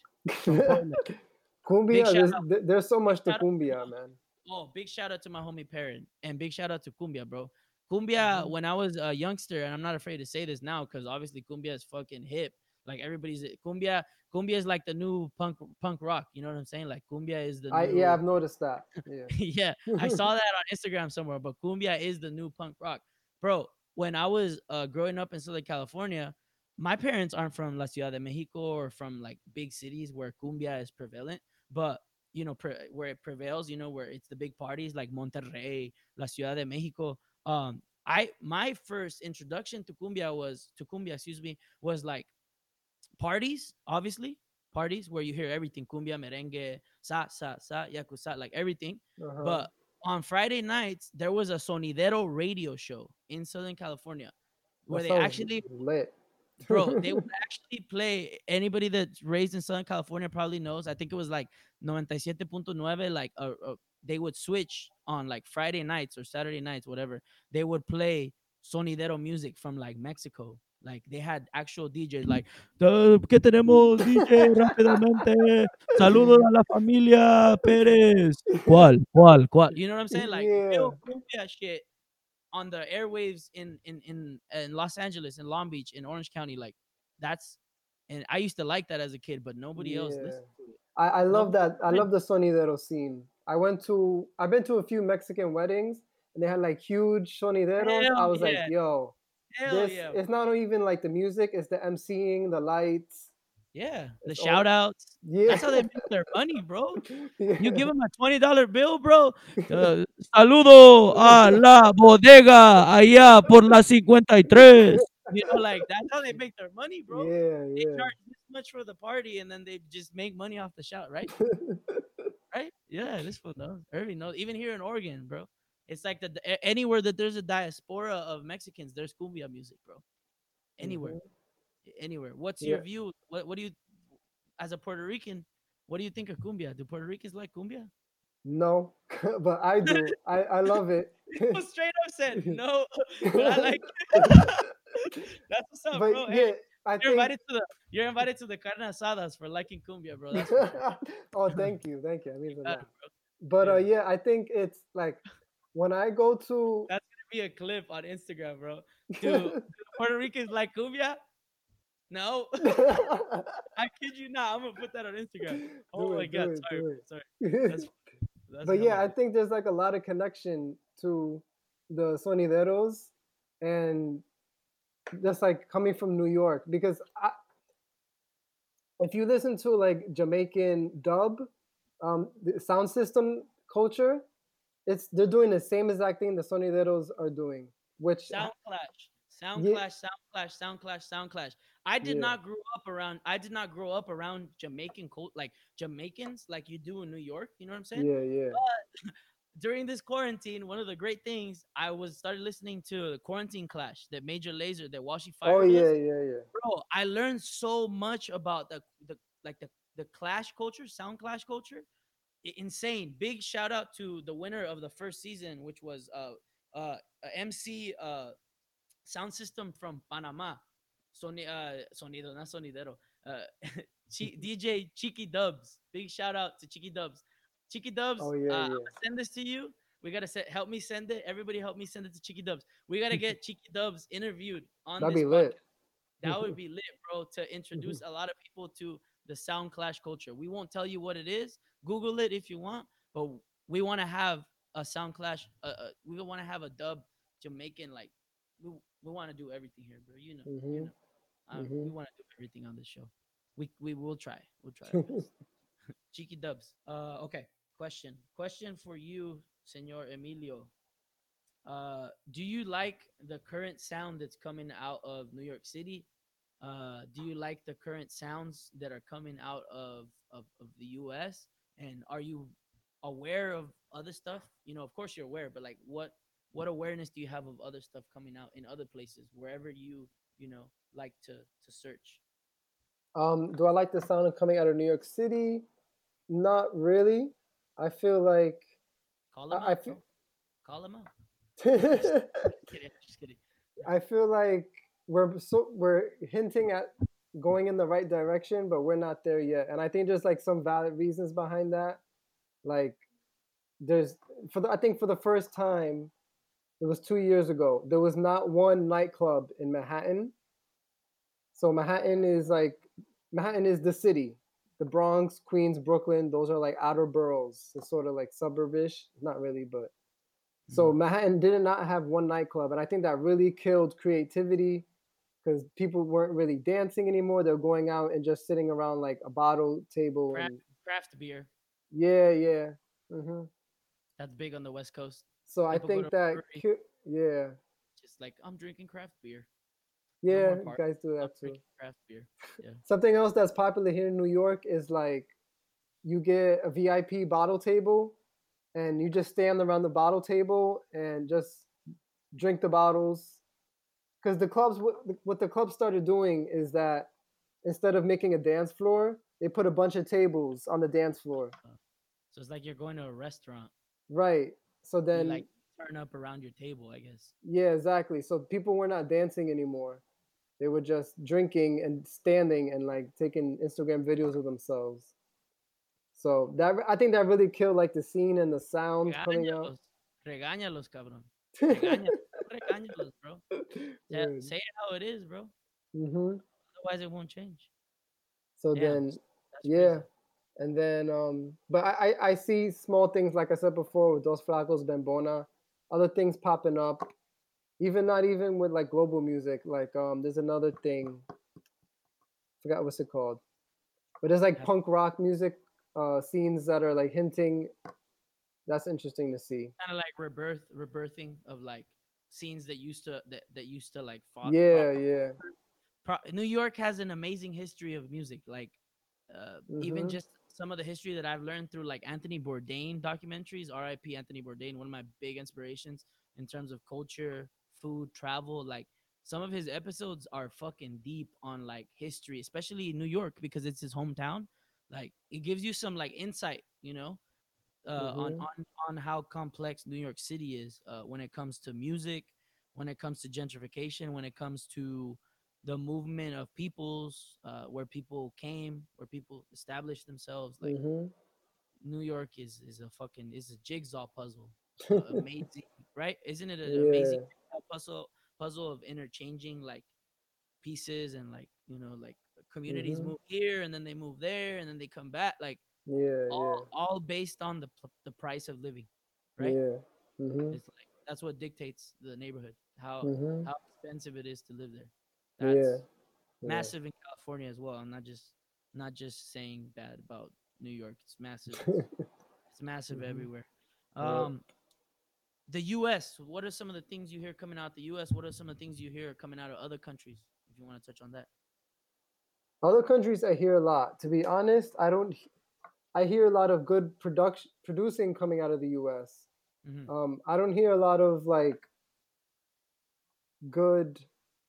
cumbia, there's, there's so much to cumbia, man. Oh, big shout out to my homie parent and big shout out to Cumbia, bro. Cumbia, Mhm. when I was a youngster, and I'm not afraid to say this now because obviously Cumbia is fucking hip. Like everybody's Cumbia, Cumbia is like the new punk punk rock. You know what I'm saying? Like Cumbia is the I new. yeah, I've noticed that. Yeah. yeah, I saw that on Instagram somewhere, but cumbia is the new punk rock, bro. When I was uh, growing up in Southern California, my parents aren't from La Ciudad de Mexico or from like big cities where cumbia is prevalent, but you know pre- where it prevails, you know where it's the big parties like Monterrey, La Ciudad de Mexico. Um, I my first introduction to cumbia was to cumbia, excuse me, was like parties, obviously parties where you hear everything cumbia, merengue, sa sa sa, yakuza, like everything. Uh-huh. But on Friday nights, there was a sonidero radio show in Southern California where That they actually, lit. bro, they would actually play. Anybody that's raised in Southern California probably knows. I think it was like 97.9, like uh, uh, they would switch on like Friday nights or Saturday nights, whatever. They would play sonidero music from like Mexico. Like they had actual DJs like, "Uh, ¿qué tenemos, DJ? Rápidamente. Saludos a la familia Pérez. ¿Cuál? ¿Cuál? ¿Cuál? You know what I'm saying? Like Yeah. cumbia shit on the airwaves in in in in Los Angeles, in Long Beach, in Orange County. Like that's and I used to like that as a kid, but nobody else listened to it. I, I love Nobody that. I love the sonidero scene. I went to I've been to a few Mexican weddings and they had like huge sonideros. I was yeah. like, yo, Hell this yeah, it's not even like the music, it's the emceeing, the lights. yeah. The it's shout outs. Yeah. That's how they make their money, bro. yeah. You give them a twenty dollar bill, bro. Uh, saludo a la bodega allá por la 53. You know, like that's how they make their money, bro. Yeah, They yeah. charge this much for the party, and then they just make money off the shout, right? right? Yeah, this fool knows. Irving knows. Even here in Oregon, bro. It's like the anywhere that there's a diaspora of Mexicans, there's cumbia music, bro. Anywhere, Mhm. anywhere. What's your view? What What do you, as a Puerto Rican, what do you think of cumbia? Do Puerto Ricans like cumbia? No, but I do. I, I love it. People straight up said no, but I like. That's what's up, but bro. yeah, Hey, I you're think. invited to the you're invited to the carne asadas for liking cumbia, bro. Oh, thank you, thank you. I mean, bro. but uh, Yeah. yeah, I think it's like when I go to That's gonna be a clip on Instagram, bro. Do Puerto Ricans like cumbia? No, I kid you not. I'm gonna put that on Instagram. Oh my god, it, sorry, do bro, it. sorry. That's, that's but yeah, I think there's like a lot of connection to the sonideros and just like coming from New York because I, if you listen to like Jamaican dub, um, the sound system culture, it's they're doing the same exact thing the Sony sonideros are doing, which sound clash, sound Yeah. clash, sound clash, sound clash, sound clash. I did Yeah. not grow up around. I did not grow up around Jamaican cult like Jamaicans like you do in New York. You know what I'm saying? yeah, yeah, But during this quarantine, one of the great things I was started listening to the Quarantine Clash, that Major Lazer, that Walshy Fire. oh yeah, yeah, yeah. bro. I learned so much about the the like the the clash culture, sound clash culture. Insane. Big shout out to the winner of the first season, which was uh uh MC uh sound system from Panama. Sony, uh sonido, not sonidero. Uh Chi- DJ Cheeky Dubs. Big shout out to Cheeky Dubs. Cheeky Dubs. Oh, yeah, uh, yeah. Send this to you. We gotta set, help me send it. Everybody help me send it to Cheeky Dubs. We gotta get Cheeky Dubs interviewed on That'd be lit. That would be lit, bro, to introduce a lot of people to the sound clash culture. We won't tell you what it is. Google it if you want, but we want to have a sound clash. Uh, uh, we want to have a dub Jamaican like we we want to do everything here, bro. You know, you Mhm. know. Um, We Mhm. want to do everything on this show. We we will try. We'll try. Cheeky dubs. Uh, okay. Question. Question for you, Senor Emilio. Uh, do you like the current sound that's coming out of New York City? Uh, do you like the current sounds that are coming out of, of, of the US? And are you aware of other stuff? You know, of course you're aware, but like what what awareness do you have of other stuff coming out in other places, wherever you, you know, like to to search? Um, do I like the sound of coming out of New York City? Not really. I feel like Call them I- I out. feel- bro. Call them out. I Kidding, just kidding. i feel like we're so we're hinting at going in the right direction, but we're not there yet. And I think there's like some valid reasons behind that. Like there's for the I think for the first time, it was two years ago, there was not one nightclub in Manhattan. So Manhattan is like Manhattan is the city. The Bronx, Queens, Brooklyn, those are like outer boroughs. It's sort of like suburbish. Not really, but so mm-hmm. Manhattan did not have one nightclub, and I think that really killed creativity because people weren't really dancing anymore. They're going out and just sitting around like a bottle table. Craft, And, craft beer. yeah, yeah. hmm That's big on the West Coast. So I People go think that, ki- yeah, Just like I'm drinking craft beer. Yeah, more you guys do I'm that too. craft beer. Yeah. Something else that's popular here in New York is like you get a VIP bottle table and you just stand around the bottle table and just drink the bottles. Because the clubs, what the- what the club started doing is that instead of making a dance floor, they put a bunch of tables on the dance floor. So it's like you're going to a restaurant. Right. So You then, like turn up around your table, I guess. yeah, exactly. So people were not dancing anymore. They were just drinking and standing and like taking Instagram videos of themselves. So that I think that really killed like the scene and the sound coming out. Regáñalos, cabrón. Regáñalos, bro. Yeah, say it how it is, bro. Mhm. Otherwise, it won't change. So Damn, then, yeah, crazy. and then um, but I, I I see small things like I said before with Dos Flacos, Bembona, other things popping up, even not even with like global music. Like um, there's another thing. Forgot what's it called, but there's like Yeah. punk rock music uh scenes that are like hinting. That's interesting to see. Kind of like rebirth, rebirthing of like scenes that used to that, that used to like fought. Yeah, yeah, pro- New York has an amazing history of music. Like, uh, even Mhm. just some of the history that I've learned through like Anthony Bourdain documentaries. R.I.P. Anthony Bourdain, one of my big inspirations in terms of culture, food, travel. Like, some of his episodes are fucking deep on like history, especially New York because it's his hometown. Like, it gives you some like insight, you know. Uh, on, Mhm. on on how complex New York City is uh, when it comes to music, when it comes to gentrification, when it comes to the movement of peoples, uh, where people came, where people established themselves. Like hmm New York is is a fucking is a jigsaw puzzle. Uh, amazing, right? Isn't it an Yeah. amazing puzzle puzzle of interchanging like pieces and like you know like communities Mhm. move here and then they move there and then they come back like yeah, all all based on the the price of living, right? yeah. hmm It's like that's what dictates the neighborhood, how hmm how expensive it is to live there. Yeah, That's yeah. massive in California as well. I'm not just not just saying bad about New York. It's massive. it's massive Mhm. everywhere. Um, the U.S. What are some of the things you hear coming out the U.S.? What are some of the things you hear coming out of other countries? If you want to touch on that. Other countries I hear a lot. To be honest, I don't. I hear a lot of good production producing coming out of the U.S. Mhm. Um, I don't hear a lot of like good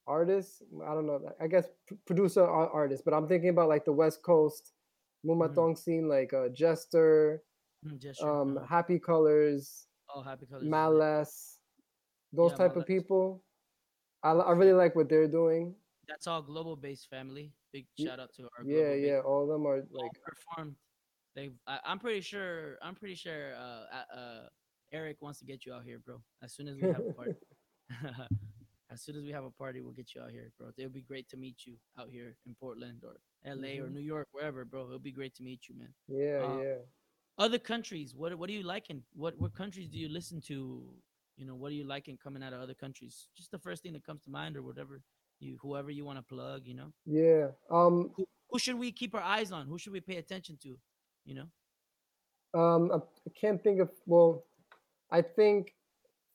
artists. I don't know. I guess producer artists, but I'm thinking about like the West Coast, Moombahton scene, like uh, Jester, Mm, um, Uh, Happy Colors, oh, happy colors. Malice, those Yeah, type of people. I, I really like what they're doing. That's all global bass family. Big shout out to our yeah, yeah. All of them are all like performed. They, I, I'm pretty sure. I'm pretty sure. Uh, uh, Eric wants to get you out here, bro. As soon as we have a party. as soon as we have a party, we'll get you out here, bro. It'll be great to meet you out here in Portland or LA or Mhm. New York, wherever, bro. It'll be great to meet you, man. yeah, Um, yeah. Other countries, what what do you liking? What what countries do you listen to? You know, what are you liking coming out of other countries? Just the first thing that comes to mind, or whatever you, whoever you want to plug. You know, Yeah. Um who, who should we keep our eyes on? Who should we pay attention to? You know. um I can't think of well, I think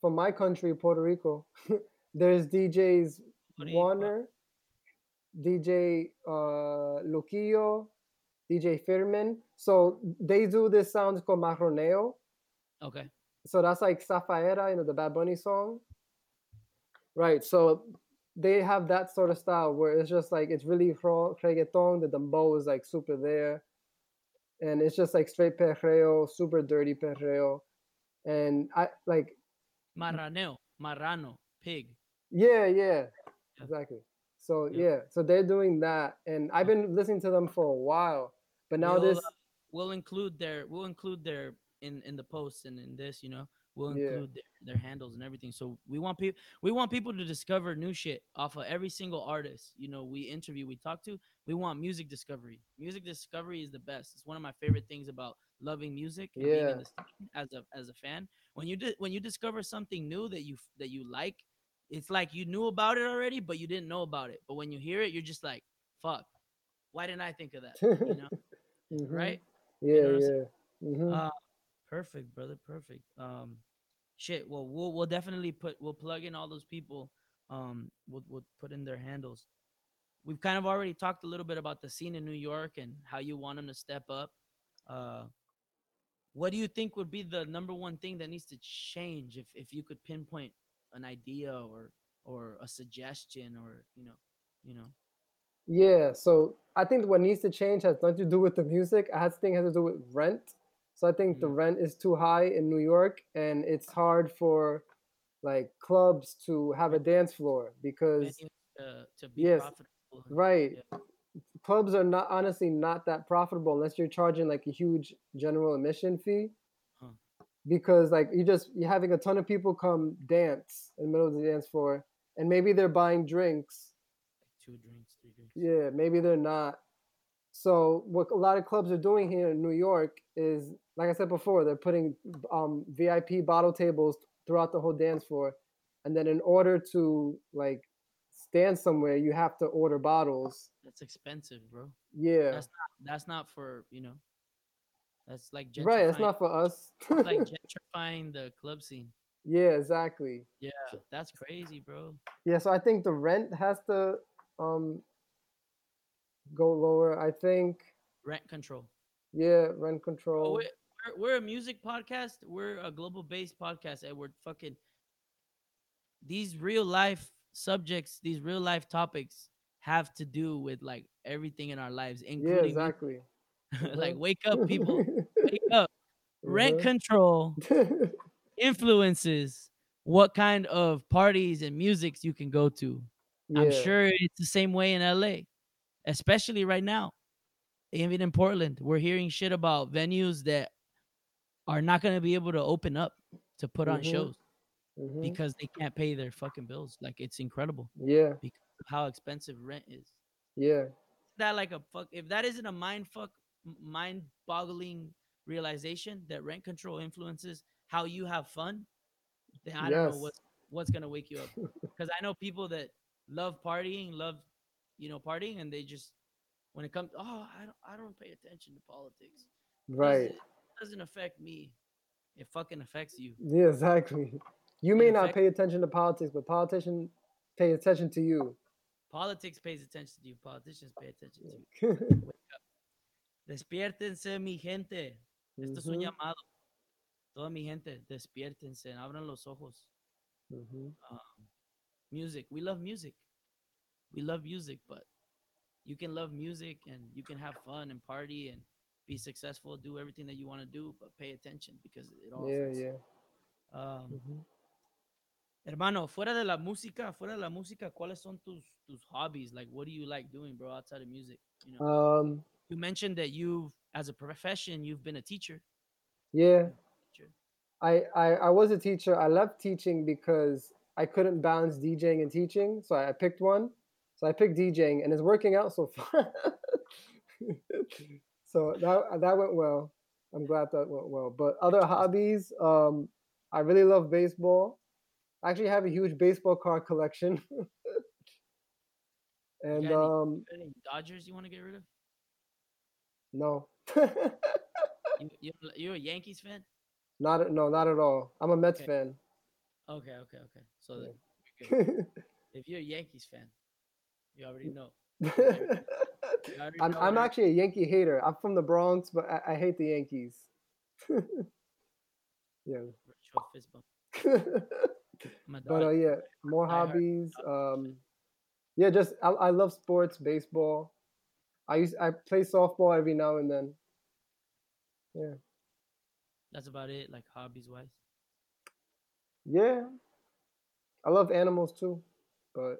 for my country, Puerto Rico, there's DJs What do you- Warner, DJ uh Loquillo, DJ Firmin. So they do this sound called Marraneo. Okay. So that's like Safaera, you know, the Bad Bunny song. Right. So they have that sort of style where it's just like it's really reggaeton, the dembow is like super there. And it's just like straight perreo, super dirty perreo. And I like Marraneo, marrano, pig. yeah, yeah, Yeah. exactly. So Yeah. yeah, so they're doing that, and I've been listening to them for a while. But now we'll, this, uh, we'll include their we'll include their in in the posts and in this, you know, we'll Yeah. include their, their handles and everything. So we want people we want people to discover new shit off of every single artist. You know, we interview, we talk to. We want music discovery. Music discovery is the best. It's one of my favorite things about loving music and being Yeah. in the as a as a fan. When you di- when you discover something new that you that you like, it's like you knew about it already, but you didn't know about it. But when you hear it, you're just like, "Fuck, why didn't I think of that?" You know, Mhm. right? Yeah, know what I'm yeah. Mhm. Uh, perfect, brother. Perfect. Um, shit. Well, we'll we'll definitely put we'll plug in all those people. Um, we'll we'll put in their handles. We've kind of already talked a little bit about the scene in New York and how you want them to step up. Uh, what do you think would be the number one thing that needs to change if if you could pinpoint an idea or or a suggestion or you know you know Yeah, so I think what needs to change has nothing to do with the music. I think it has to do with rent. So I think the Mm. rent is too high in New York, and it's hard for like clubs to have a dance floor because to, to be Yes, profitable? right, Yeah. clubs are not honestly not that profitable unless you're charging like a huge general admission fee. Huh. Because like you just you're having a ton of people come dance in the middle of the dance floor, and maybe they're buying drinks Two drinks, three drinks. Yeah, maybe they're not. So what a lot of clubs are doing here in New York is, like I said before, they're putting um, VIP bottle tables throughout the whole dance floor, and then in order to like stand somewhere, you have to order bottles. That's expensive, bro. Yeah, That's not that's not for you know. That's like right. It's not for us. like gentrifying the club scene. yeah, exactly. Yeah, that's crazy, bro. Yeah, so I think the rent has to um go lower. I think Rent control. yeah, rent Oh, control. we're, we're, we're a music podcast. We're a global bass podcast, and we're fucking these real life subjects, these real life topics have to do with like everything in our lives, including mu- exactly. like Mhm. wake up, people, wake up. Rent Mhm. control influences what kind of parties and musics you can go to. I'm sure it's the same way in LA, especially right now. Even in Portland, we're hearing shit about venues that are not going to be able to open up to put on Mhm. shows Mhm. because they can't pay their fucking bills. Like it's incredible Yeah, Because how expensive rent is. yeah, That like a fuck if that isn't a mind fuck mind boggling realization that rent control influences how you have fun, then I don't know what's what's gonna wake you up. Because I know people that love partying, love you know partying, and they just when it comes, oh, I don't I don't pay attention to politics. right. Doesn't, doesn't affect me. It fucking affects you. Yeah, exactly. You may not pay attention to politics, but politicians pay attention to you. Politics pays attention to you. Politicians pay attention to you. Wake up. Despiértense, mi gente. Esto es un Mhm, llamado. Toda mi gente, despiértense, abran los ojos. mhm. Um, music, we love music. We love music, but you can love music and you can have fun and party and be successful, do everything that you want to do, but pay attention because it all Yeah, yeah. Um, mhm. Hermano, fuera de la música, fuera de la música, ¿cuáles son tus tus hobbies? Like, what do you like doing, bro, outside of music? You know, Um, you mentioned that you, as a profession, you've been a teacher. yeah, Teacher. I, I I was a teacher. I left teaching because I couldn't balance DJing and teaching, so I picked one. So I picked DJing, and it's working out so far. so that that went well. I'm glad that went well. But other hobbies, um, I really love baseball. I actually have a huge baseball card collection. and any- um, Any Dodgers you want to get rid of? no, You, you, you're a Yankees fan? not no, not at all. I'm a Mets Okay. fan. Okay, okay, okay. So Yeah. then you're good. if you're a Yankees fan, you already know. You already I'm I'm actually a Yankee hater. I'm from the Bronx, but I, I hate the Yankees. yeah. virtual fist bump. I'm a but uh, yeah, more hobbies. Um, yeah, just I, I love sports, baseball. I use I play softball every now and then. Yeah, That's about it, like hobbies wise. yeah. I love animals too, but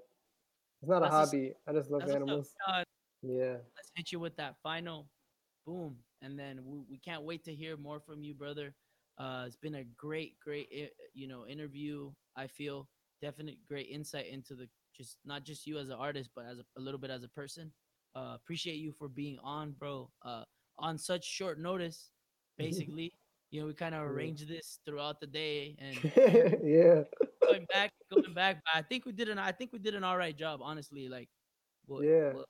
it's not a That's what's- hobby. I just love animals. what's up. Yeah. let's hit you with that final boom and then we, we can't wait to hear more from you brother uh it's been a great great you know interview i feel definite great insight into the just not just you as an artist but as a, a little bit as a person uh appreciate you for being on bro uh on such short notice basically you know we kind of arranged this throughout the day and yeah. going back going back but i think we did an i think we did an all right job honestly like well, Yeah. well,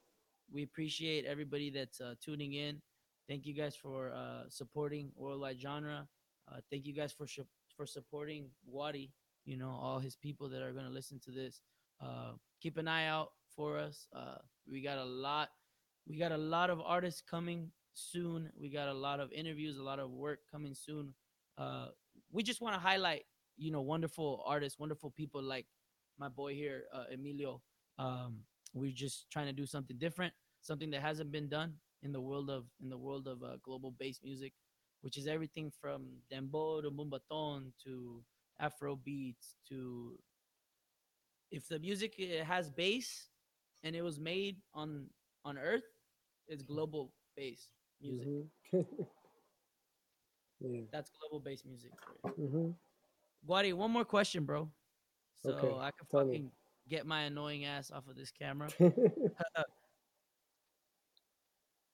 we appreciate everybody that's uh, tuning in. Thank you guys for uh, supporting worldwide genre. Uh, thank you guys for sh- for supporting Guari you know all his people that are going to listen to this. Uh, keep an eye out for us. Uh, we got a lot we got a lot of artists coming soon. We got a lot of interviews a lot of work coming soon. Uh, we just want to highlight you know wonderful artists wonderful people like my boy here emilio. Um, we're just trying to do something different something that hasn't been done in the world of in the world of uh, global bass music which is everything from dembow to Moombahton to afro beats to if the music uh, has bass and it was made on on earth it's global bass music Mhm. yeah. that's global bass music hmm Guari, one more question bro so Okay, i can tell me. fucking get my annoying ass off of this camera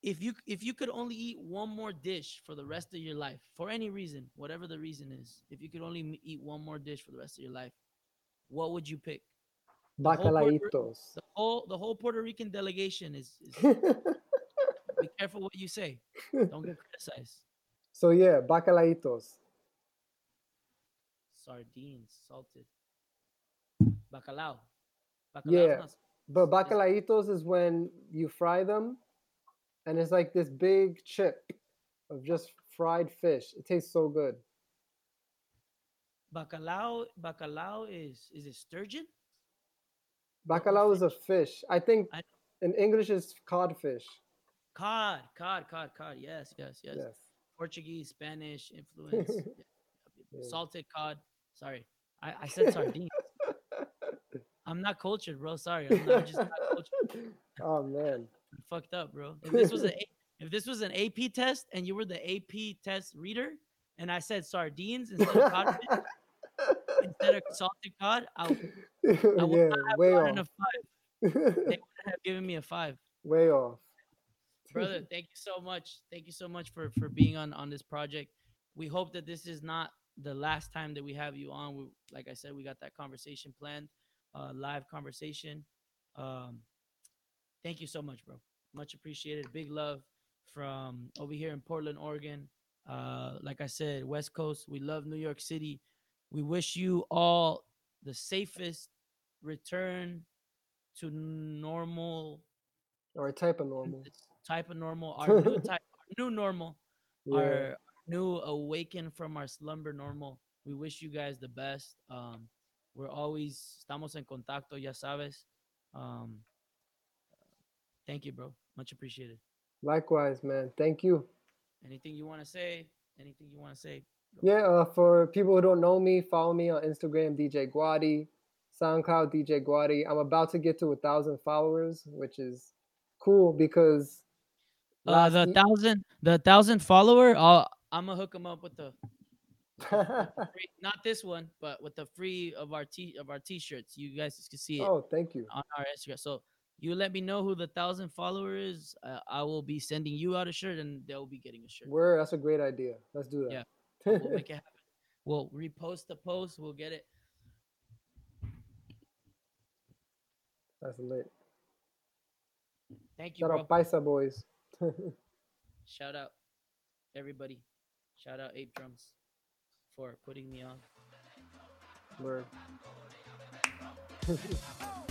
if you if you could only eat one more dish for the rest of your life for any reason whatever the reason is if you could only eat one more dish for the rest of your life what would you pick whole Puerto Rico- Bacalaitos. the whole the whole puerto rican delegation is, is be careful what you say don't get criticized so yeah, bacalaitos. sardines salted bacalao Bacalao's Yeah. But bacalaitos is when you fry them, and it's like this big chip of just fried fish. It tastes so good. bacalao bacalao is is it sturgeon Bacalao is a fish. I think I- in English it's codfish. cod cod cod cod yes yes yes Yes. Portuguese, Spanish influence, yeah, salted cod. Sorry, I, I said sardines. I'm not cultured, bro. Sorry, I'm, not, I'm just not cultured. oh man. Fucked up, bro. If this was an A- if this was an AP test and you were the AP test reader, and I said sardines instead of codfish, instead of salted cod, I would yeah, not way gotten a five. They would have given me a five. way off. brother thank you so much thank you so much for for being on on this project we hope that this is not the last time that we have you on we, like i said we got that conversation planned uh live conversation um thank you so much bro much appreciated big love from over here in portland oregon uh like i said west coast we love new york city we wish you all the safest return to normal Or type of normal. type of normal, our new type, our new normal, Yeah. our new awaken from our slumber normal. We wish you guys the best. Um, we're always estamos en contacto, ya sabes. Um, thank you, bro. Much appreciated. Likewise, man. Thank you. Anything you want to say? Anything you want to say? Yeah, uh, for people who don't know me, follow me on Instagram, DJ Guari, SoundCloud, DJ Guari. I'm about to get to a thousand followers, which is cool because Uh, the e- thousand, the thousand follower. I'll, I'm gonna hook him up with the free, not this one, but with the free of our t of our t-shirts. You guys can see it oh, thank you. on our Instagram. So you let me know who the thousand follower is. Uh, I will be sending you out a shirt, and they'll be getting a shirt. Word, that's a great idea. Let's do that. Yeah. We'll make it happen. We'll repost the post. We'll get it. that's lit. Thank you, Shout bro. out Paisa boys. Shout out everybody. Shout out Ape Drums for putting me on. Word.